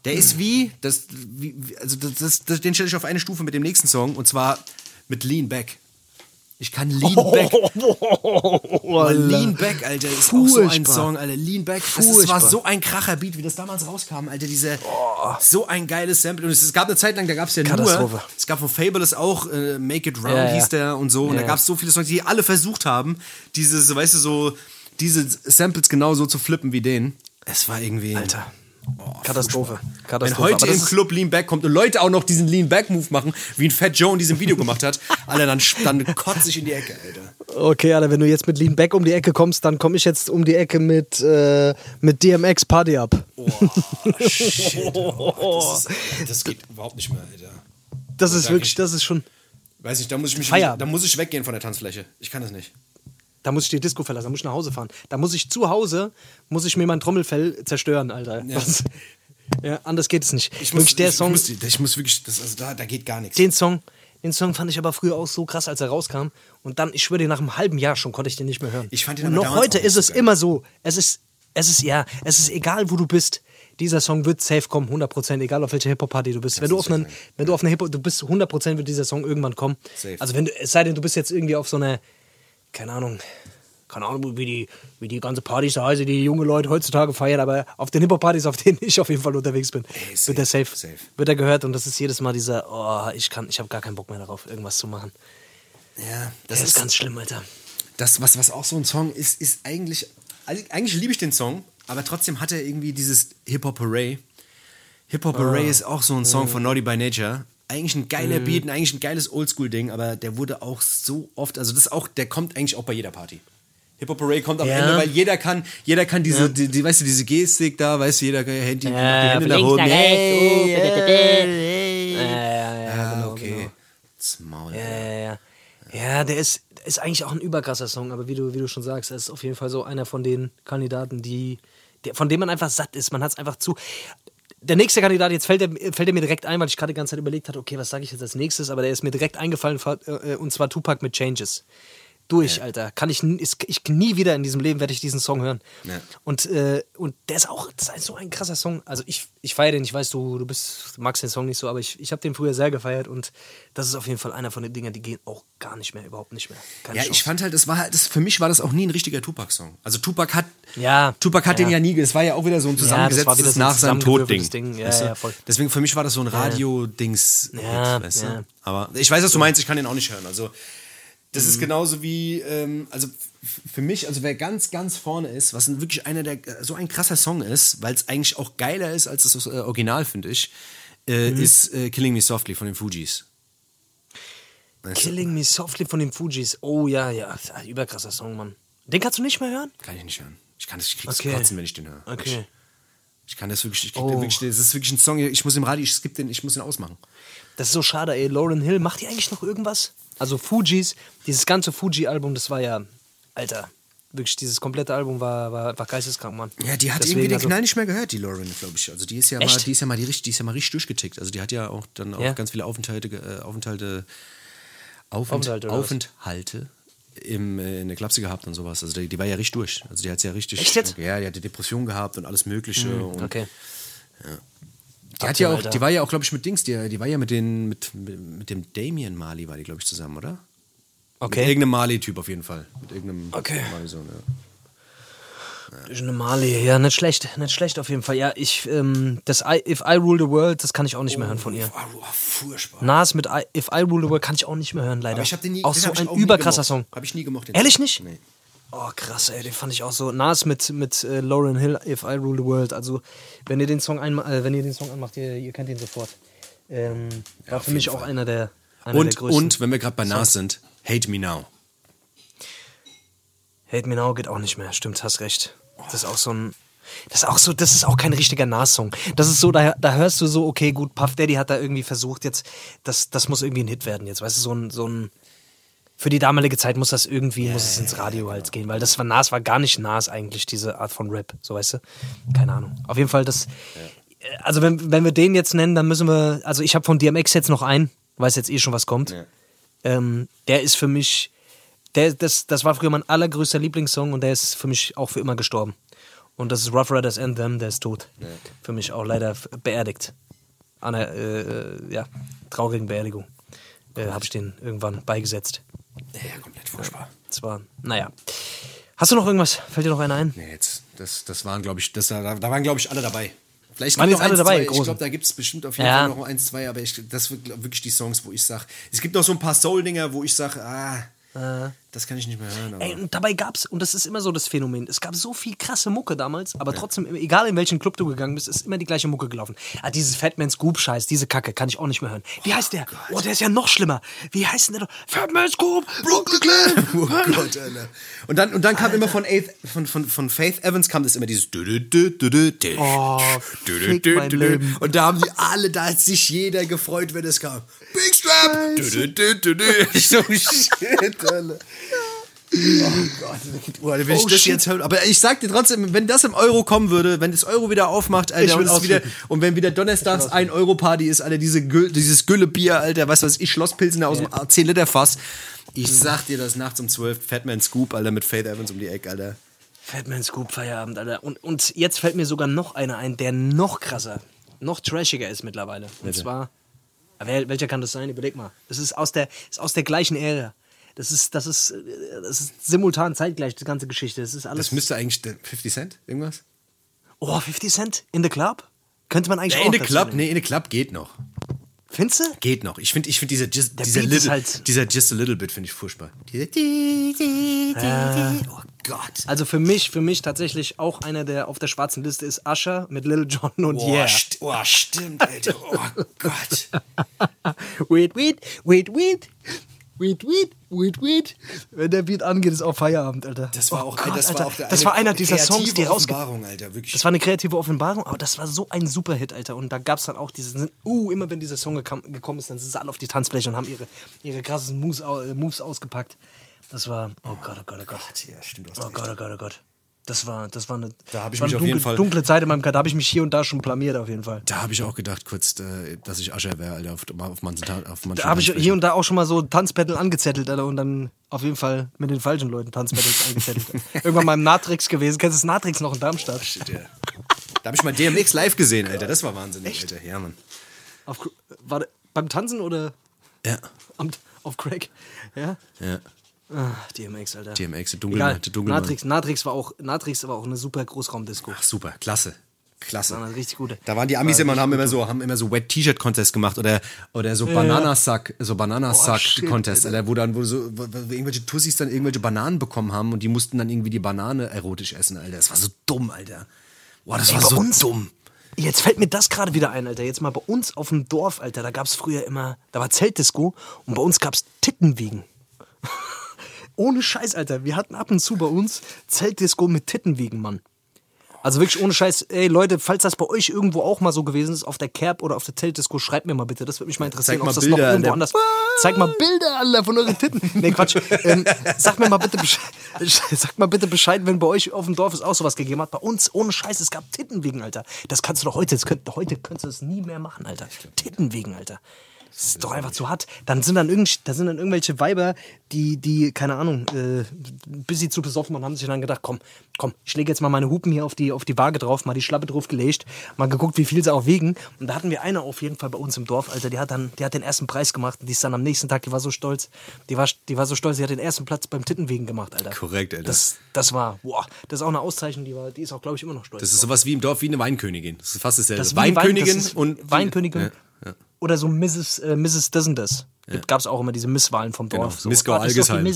Der ist wie, das, wie, also das, das, das, den stelle ich auf eine Stufe mit dem nächsten Song und zwar mit Lean Back. Ich kann Lean Back. Boah, Lean Back, Alter, ist auch so ein Furchtbar. Song, Alter. Lean Back, das, ist, Furchtbar. war so ein Kracher-Beat, wie das damals rauskam, Alter. Diese, so ein geiles Sample. Und es, es gab eine Zeit lang, da gab es ja nur, es gab von Fabulous auch äh, Make It Round Ja, hieß der und so. Und Ja, da gab es so viele Songs, die alle versucht haben, diese, so, weißt du, so, diese Samples genau so zu flippen wie den. Es war irgendwie. Alter. Katastrophe. Wenn Katastrophe. heute Aber das im Club Lean Back kommt und Leute auch noch diesen Lean Back Move machen, wie ein Fat Joe in diesem Video gemacht hat, *laughs* Alter, dann, dann kotze ich in die Ecke, Alter. Okay, Alter, wenn du jetzt mit Lean Back um die Ecke kommst, dann komme ich jetzt um die Ecke mit, äh, mit DMX Party Up. Oh, shit. Oh, das, ist, das geht überhaupt nicht mehr, Alter. Das ist wirklich, ich- das ist schon. Weiß nicht, da muss ich mich, Feierabend. da muss ich weggehen von der Tanzfläche. Ich kann das nicht. Da muss ich die Disco verlassen, da muss ich nach Hause fahren. Da muss ich zu Hause, muss ich mir mein Trommelfell zerstören, Alter. Ja. Das, ja, anders geht es nicht. Ich muss, wirklich, der ich, Song, muss, ich muss wirklich, das, also da, da geht gar nichts. den Song, den Song fand ich aber früher auch so krass, als er rauskam. Und dann, ich schwöre dir, nach einem halben Jahr schon konnte ich den nicht mehr hören. Ich fand den Und noch heute ist es immer so. Es ist, es ist, ja, es ist egal, wo du bist. Dieser Song wird safe kommen, 100%, egal auf welcher Hip-Hop-Party du bist. Wenn du, auf einen, wenn du auf einer Hip-Hop, du bist 100% wird dieser Song irgendwann kommen. Safe. Also wenn du, es sei denn, du bist jetzt irgendwie auf so einer, keine Ahnung, keine Ahnung, wie die, wie die ganze Partys da heißen, die die junge Leute heutzutage feiern, aber auf den Hip-Hop-Partys, auf denen ich auf jeden Fall unterwegs bin, Ey, wird der safe, safe, safe. wird er gehört und das ist jedes Mal dieser, oh, ich kann, ich habe gar keinen Bock mehr darauf, irgendwas zu machen. Ja, Das, ist ganz schlimm, Alter. das, was, was auch so ein Song ist, ist eigentlich, eigentlich liebe ich den Song, aber trotzdem hat er irgendwie dieses Hip-Hop Hooray. Hip-Hop Hooray ist auch so ein Song von Naughty by Nature. Eigentlich ein geiler Beat, und eigentlich ein geiles Oldschool-Ding, aber der wurde auch so oft, also das auch, der kommt eigentlich auch bei jeder Party. Hip-Hop Hooray kommt am Ja. Ende, weil jeder kann, jeder kann diese, die, die, weißt du, diese Gestik da, weißt du, jeder kann Handy, die Ja, Hände von nach links oben. nach rechts, Hey, Ja, ja, ja, Ah, genau, okay. genau. Das Maul, Ja, ja, ja. Ja, der ist, ist eigentlich auch ein überkrasser Song, aber wie du, wie du schon sagst, er ist auf jeden Fall so einer von den Kandidaten, die, der, von dem man einfach satt ist. Man hat es einfach zu. Der nächste Kandidat, jetzt fällt er, fällt mir direkt ein, weil ich gerade die ganze Zeit überlegt hatte, okay, was sage ich jetzt als nächstes, aber der ist mir direkt eingefallen, äh, und zwar Tupac mit Changes. Durch, Alter. Kann ich, ich nie wieder in diesem Leben werde ich diesen Song hören. Ja. Und, äh, und der ist auch das ist so ein krasser Song. Also ich, ich feiere den, ich weiß, du, du bist, du magst den Song nicht so, aber ich, ich habe den früher sehr gefeiert und das ist auf jeden Fall einer von den Dingen, die gehen auch gar nicht mehr, überhaupt nicht mehr. Keine Ja, Chance. ich fand halt, das war halt, das, für mich war das auch nie ein richtiger Tupac-Song. Also Tupac hat, Ja, Tupac hat ja. den ja nie, es war ja auch wieder so ein Ja, das war zusammengesetztes wieder so nach seinem Tod Ding. Ja, weißt du? ja, voll. Deswegen für mich war das so ein Radio-Dings. Ja, weißt du? ja. Aber ich weiß, was du meinst, ich kann den auch nicht hören. Also das ist genauso wie, ähm, also für mich, also wer ganz, ganz vorne ist, was wirklich einer der, äh, so ein krasser Song ist, weil es eigentlich auch geiler ist als das äh, Original, finde ich, äh, Mhm. ist äh, Killing Me Softly von den Fugees. Weißt du? Killing Me Softly von den Fujis. Oh ja, ja, überkrasser Song, Mann. Den kannst du nicht mehr hören? Kann ich nicht hören. Ich kann das, ich krieg's Okay. kotzen, wenn ich den höre. Okay. Ich kann das wirklich, ich krieg Oh. den wirklich, das ist wirklich ein Song, ich muss im Radio, ich skippe den, ich muss den ausmachen. Das ist so schade, ey. Lauren Hill, macht die eigentlich noch irgendwas? Also Fujis, dieses ganze Fuji-Album, das war ja, Alter, wirklich, dieses komplette Album war, war, war geisteskrank, Mann. Ja, die hat Deswegen, irgendwie den also- Knall nicht mehr gehört, die Lauren, glaube ich. Also die ist ja mal, Echt? die ist ja mal die, richtig- die ist ja mal richtig durchgetickt. Also die hat ja auch dann auch Ja. ganz viele Aufenthalte, äh, Aufenthalte, Aufent, Aufenthalte? Aufenthalte im, äh, in der Klapse gehabt und sowas. Also die, die war ja richtig durch. Also die hat ja richtig, Echt jetzt? ja, die hatte Depression gehabt und alles Mögliche. und Okay. Die hat ja auch, die war ja auch, glaube ich, mit Dings, die, die war ja mit den, mit, mit dem Damien Mali war die, glaube ich, zusammen, oder? Mit Okay. irgendeinem Mali-Typ auf jeden Fall. Mit irgendeinem Okay. Mali-Sohn, ja. Eine Mali, ja, nicht schlecht, nicht schlecht auf jeden Fall. Ja, ich, ähm, das I, If I Rule the World, das kann ich auch nicht mehr hören von ihr. Oh, furchtbar. Nas mit I, If I Rule the World kann ich auch nicht mehr hören, leider. Aber ich hab den nie, auch so ein überkrasser. Song. Hab ich nie gemocht. Ehrlich Song. nicht? Nee. Oh, krass, ey, den fand ich auch so. Nas mit, mit äh, Lauren Hill, If I Rule the World. Also, wenn ihr den Song, einma äh, wenn ihr den Song anmacht, ihr, ihr kennt ihn sofort. Ähm, war auf für mich jeden auch Fall. einer der, einer der Und, größten. und, wenn wir gerade bei Nas sind, Hate Me Now. Hate Me Now geht auch nicht mehr, stimmt, hast recht. Das ist auch so ein. Das ist auch so, das ist auch kein richtiger Nas-Song. Das ist so, da, da hörst du so, okay, gut, Puff Daddy hat da irgendwie versucht, jetzt, das, das muss irgendwie ein Hit werden jetzt, weißt du, so ein, so ein, für die damalige Zeit muss das irgendwie, muss es ins Radio halt gehen, weil das war Nas, war gar nicht Nas eigentlich, diese Art von Rap, so weißt du? Keine Ahnung. Auf jeden Fall, das, also wenn, wenn wir den jetzt nennen, dann müssen wir, also ich habe von DMX jetzt noch einen, weiß jetzt eh schon, was kommt. Ähm, der ist für mich, der, das, das war früher mein allergrößter Lieblingssong und der ist für mich auch für immer gestorben. Und das ist Rough Riders Anthem, der ist tot. Für mich auch leider beerdigt. An einer äh, äh, ja, traurigen Beerdigung äh, habe ich den irgendwann beigesetzt. Ja, komplett furchtbar. Zwar, naja. Hast du noch irgendwas? Fällt dir noch einer ein? Nee, jetzt, das, das waren, glaube ich, das, da, da waren, glaube ich, alle dabei. Vielleicht Waren jetzt alle eins, dabei, zwei. Ich glaube, da gibt es bestimmt auf jeden Ja. Fall noch eins, zwei, aber ich, das sind wirklich die Songs, wo ich sage, es gibt noch so ein paar Soul-Dinger, wo ich sage, ah, das kann ich nicht mehr hören. Ey, und dabei gab's, und das ist immer so das Phänomen, es gab so viel krasse Mucke damals, aber trotzdem, egal in welchen Club du gegangen bist, ist immer die gleiche Mucke gelaufen. Ah, dieses Fatman Scoop-Scheiß, diese Kacke, kann ich auch nicht mehr hören. Wie heißt der? Oh, der ist ja noch schlimmer. Wie heißt denn der doch? Fatman Scoop, Brooklyn! *laughs* *laughs* Oh Gott, Alter. Und dann, und dann kam immer von, Faith, von, von, von Faith Evans kam das immer dieses. Oh. Und da haben die alle, da hat sich jeder gefreut, wenn es kam. Big Strap! *laughs* So, shit, Alter. Oh Gott, wenn ich Oh, das shit. jetzt höre. Aber ich sag dir trotzdem, wenn das im Euro kommen würde, wenn das Euro wieder aufmacht, Alter, und, wieder, und wenn wieder donnerstags ein Euro Party ist, Alter, diese Gül, dieses Gülle-Bier, Alter, was weiß ich, Schlosspilzen aus dem 10 Liter Fass. Ich sag dir das nachts um 12, Fatman Scoop, Alter, mit Faith Evans um die Ecke, Alter. Fatman Scoop Feierabend, Alter. Und, und jetzt fällt mir sogar noch einer ein, der noch krasser, noch trashiger ist mittlerweile. Und Welcher? zwar, wer, welcher kann das sein? Überleg mal. Das ist aus der, ist aus der gleichen Ära. Das ist, das ist, äh, das ist simultan zeitgleich, die ganze Geschichte. Das ist alles. Das müsste eigentlich der 50 Cent, irgendwas? oh, 50 Cent in the Club? Könnte man eigentlich Ja, auch in the Club, nee, in the Club geht noch. Findest du? Geht noch. Ich finde ich find dieser, just, Der dieser, Beat little, halt- dieser Just a Little Bit finde ich furchtbar. Di- Oh Gott. Also für mich, für mich tatsächlich auch einer, der auf der schwarzen Liste ist, Usher mit Lil Jon und Oh, Yeah. st oh, stimmt, Alter. Oh Gott. *laughs* Wait, wait, wait, wait. Wait, wait, wait, wait. Wenn der Beat angeht, ist auch Feierabend, Alter. Das war Oh auch, Gott, das Alter. war auch der, das eine war einer dieser kreative Songs, die. Offenbarung, Alter, wirklich. Das war eine kreative Offenbarung, aber das war so ein Superhit, Alter. Und da gab es dann auch diesen, uh, immer wenn dieser Song gekam, gekommen ist, dann sind sie alle auf die Tanzfläche und haben ihre, ihre krassen Moves, Moves ausgepackt. Das war, oh Gott, oh Gott, oh Gott. ja, stimmt, Oh. Gott, oh Gott, oh Gott. Das war, das war eine, Da hab ich mich auf jeden dunkle, Fall- dunkle Zeit in meinem K. Da habe ich mich hier und da schon blamiert, auf jeden Fall. Da habe ich auch gedacht, kurz, äh, dass ich Ascher wäre, Alter, auf, auf manchen auf manchen Da habe ich hier und da auch schon mal so Tanzbattle angezettelt, Alter, und dann auf jeden Fall mit den falschen Leuten Tanzbattles *laughs* angezettelt. Irgendwann mal im Natrix gewesen. Kennst du das Natrix noch in Darmstadt? Shit, ja. Da habe ich mal DMX live gesehen, Alter. Das war wahnsinnig, Alter. Ja, Mann. Auf, war beim Tanzen oder Ja. am, auf Crack? Ja? Ja. Ah, DMX, Alter. DMX, Dunkelmann. Der Dunkelmann. Natrix, Natrix war auch, Natrix war auch eine super Großraumdisco. Ach, super, klasse. Klasse. Das war eine richtig gute. Da waren die Amis War immer und haben immer so, haben immer so Wet T-Shirt Contest gemacht oder, oder so ja. Bananasack, so Bananasack shit, Contest, Alter, wo dann, wo so, wo, irgendwelche Tussis dann irgendwelche Bananen bekommen haben und die mussten dann irgendwie die Banane erotisch essen, Alter. Das war so dumm, Alter. Boah, das war bei so uns- dumm. Jetzt fällt mir das gerade wieder ein, Alter. Jetzt mal bei uns auf dem Dorf, Alter. Da gab es früher immer, da war Zeltdisco und bei uns gab es Tittenwiegen. Ohne Scheiß, Alter. Wir hatten ab und zu bei uns Zeltdisco mit Tittenwiegen, Mann. Also wirklich ohne Scheiß, ey Leute, falls das bei euch irgendwo auch mal so gewesen ist, auf der Kerb oder auf der Zeltdisco, schreibt mir mal bitte. Das würde mich mal interessieren, Zeig mal ob das Bilder noch irgendwo der- anders. Zeig mal Bilder, Alter, von euren Titten. Nee, Quatsch. ähm, sag mir mal bitte Bescheid, sag mal bitte Bescheid, wenn bei euch auf dem Dorf es auch sowas gegeben hat. Bei uns, ohne Scheiß, es gab Tittenwiegen, Alter. Das kannst du doch heute, das könnt, heute könntest du das nie mehr machen, Alter. Tittenwiegen, Alter. Das ist doch einfach zu hart. Dann sind dann, irgend, da sind dann irgendwelche Weiber, die, die, keine Ahnung, äh, bis sie zu besoffen waren, haben sich dann gedacht, komm, komm, ich lege jetzt mal meine Hupen hier auf die, auf die Waage drauf, mal die Schlappe drauf gelegt, mal geguckt, wie viel sie auch wiegen. Und da hatten wir eine auf jeden Fall bei uns im Dorf, Alter, die hat dann, die hat den ersten Preis gemacht. Und die ist dann am nächsten Tag, die war so stolz, die war, die war so stolz, die hat den ersten Platz beim Tittenwegen gemacht, Alter. Korrekt, Alter. Das, das war, boah, das ist auch eine Auszeichnung, die, war, die ist auch, glaube ich, immer noch stolz. Das ist sowas wie im Dorf wie eine Weinkönigin. Das ist fast dasselbe. Das die Wein- Weinkönigin das und Weinkönigin Ja, ja. Oder so Mrs. Äh, Mrs. Das und das. Gab es auch immer diese Misswahlen vom Genau, Dorf. So. Miss Gau Ah, Algesheim.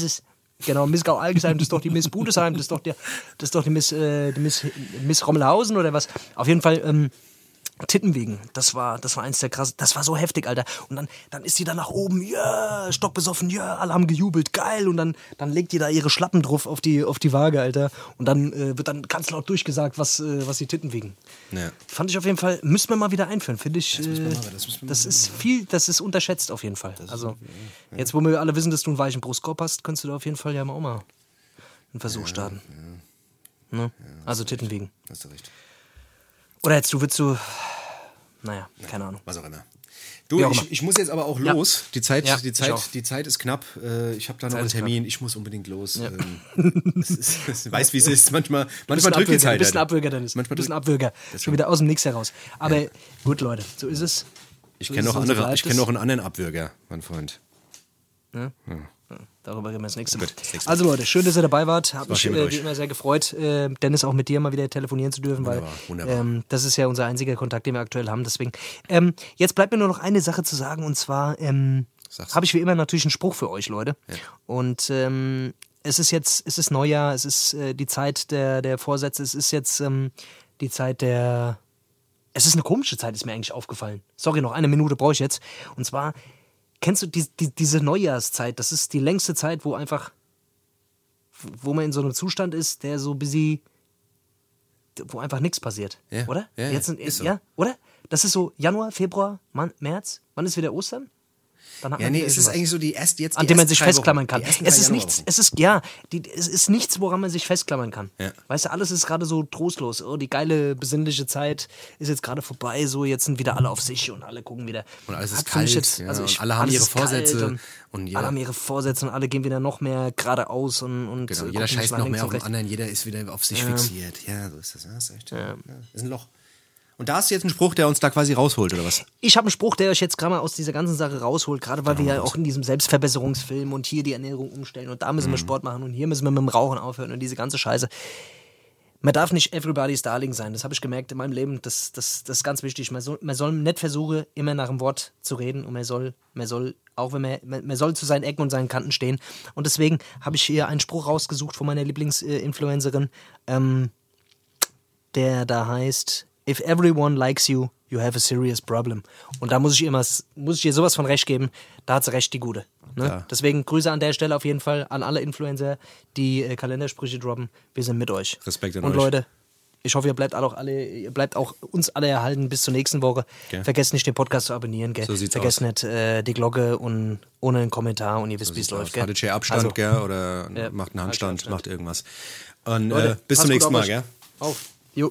Genau, Miss Gau Algesheim, das ist doch die Miss Budesheim, das ist doch, der, das ist doch die Miss, äh, die Miss, Miss Rommelhausen oder was. Auf jeden Fall, ähm, Tittenwegen, das war, das war eins der krassen, das war so heftig, Alter. Und dann, dann ist die da nach oben, ja, stockbesoffen, ja, alle haben gejubelt, geil. Und dann, dann legt die da ihre Schlappen drauf auf die, auf die Waage, Alter. Und dann äh, wird dann ganz laut durchgesagt, was, äh, was die Titten wiegen. Ja. Fand ich auf jeden Fall, müssen wir mal wieder einführen, finde ich. wir äh, mal, das das mal ist viel, das ist unterschätzt auf jeden Fall. Also, jetzt, wo wir alle wissen, dass du einen weichen Brustkorb hast, könntest du da auf jeden Fall ja auch mal einen Versuch starten. Ne? Also Titten wiegen. Hast du recht. Oder jetzt du, willst du, naja, keine Ahnung. Was auch immer. Du, auch immer. ich, ich muss jetzt aber auch Ja. los. Die Zeit, Ja, die ich Zeit, die Zeit ist knapp. Äh, Ich habe da noch Zeit einen. Termin. Ich muss unbedingt los. Ähm, es ist, *laughs* es weiß, wie es ist. Manchmal, manchmal drückt die Zeit. bisschen Alter. Abwürger, Dennis. Manchmal bisschen drückt- Abwürger. Schon wieder aus dem Nix heraus. Aber gut, Leute, so ist es. Ich So kenne noch andere. Ich es. noch einen anderen Abwürger, mein Freund. Darüber reden wir das nächste Mal. Gut, das nächste Mal. Also Leute, schön, dass ihr dabei wart. Hat mich äh, immer sehr gefreut, äh, Dennis auch mit dir mal wieder telefonieren zu dürfen, Wunderbar, weil wunderbar. Ähm, das ist ja unser einziger Kontakt, den wir aktuell haben. Deswegen ähm, jetzt bleibt mir nur noch eine Sache zu sagen und zwar ähm, habe ich wie immer natürlich einen Spruch für euch, Leute. Und ähm, es ist jetzt, es ist Neujahr, es ist äh, die Zeit der der Vorsätze, es ist jetzt ähm, die Zeit der es ist eine komische Zeit, ist mir eigentlich aufgefallen. Sorry, noch eine Minute brauche ich jetzt. Und zwar, kennst du die, die, diese Neujahrszeit? Das ist die längste Zeit, wo einfach, wo man in so einem Zustand ist, der so busy, wo einfach nichts passiert. Ja, Oder? ja, Jetzt sind, ist so. Ja, oder? Das ist so Januar, Februar, Man, März. Wann ist wieder Ostern? Hat Ja, nee, es ist eigentlich so die erst jetzt. An dem man sich Wochen. festklammern kann. Es ist nichts, es ist, ja, die, es ist nichts, woran man sich festklammern kann. Ja. Weißt du, alles ist gerade so trostlos. Oh, die geile, besinnliche Zeit ist jetzt gerade vorbei, so jetzt sind wieder alle auf sich und alle gucken wieder. Und alles ist kalt, ja, und ich- alle haben ihre Vorsätze Und, und jeder- alle haben ihre Vorsätze und alle gehen wieder noch mehr geradeaus und, und Genau, äh, jeder scheißt noch mehr auf den anderen, jeder ist wieder auf sich fixiert. Ja, so ist das. Ja, ist echt. Ja. Ist ein Loch. Und da ist jetzt ein Spruch, der uns da quasi rausholt, oder was? Ich habe einen Spruch, der euch jetzt gerade mal aus dieser ganzen Sache rausholt, gerade weil wir ja auch in diesem Selbstverbesserungsfilm und hier die Ernährung umstellen und da müssen Mhm. wir Sport machen und hier müssen wir mit dem Rauchen aufhören und diese ganze Scheiße. Man darf nicht everybody's darling sein. Das habe ich gemerkt in meinem Leben. Das, das, das ist ganz wichtig. Man soll, man soll nicht versuchen, immer nach dem Wort zu reden und man soll, man soll auch wenn man, man, man soll zu seinen Ecken und seinen Kanten stehen. Und deswegen habe ich hier einen Spruch rausgesucht von meiner Lieblingsinfluencerin, ähm, der da heißt, if everyone likes you, you have a serious problem. Und da muss ich immer, muss ich ihr sowas von recht geben, da hat sie recht, die Gute. Ne? Ja. Deswegen Grüße an der Stelle auf jeden Fall an alle Influencer, die äh, Kalendersprüche droppen. Wir sind mit euch. Respekt an Und euch. Leute, ich hoffe, ihr bleibt auch alle, ihr bleibt auch uns alle erhalten bis zur nächsten Woche. Gell. Vergesst nicht, den Podcast zu abonnieren, gell? So sieht's Vergesst aus. nicht äh, die Glocke und ohne einen Kommentar und ihr wisst, wie es läuft, aus. gell? Haltet schön Abstand, Also, gell? Oder Ja, macht einen Handstand, Abstand. macht irgendwas. Und Leute, äh, bis zum nächsten Mal, gell? Auf. Jo,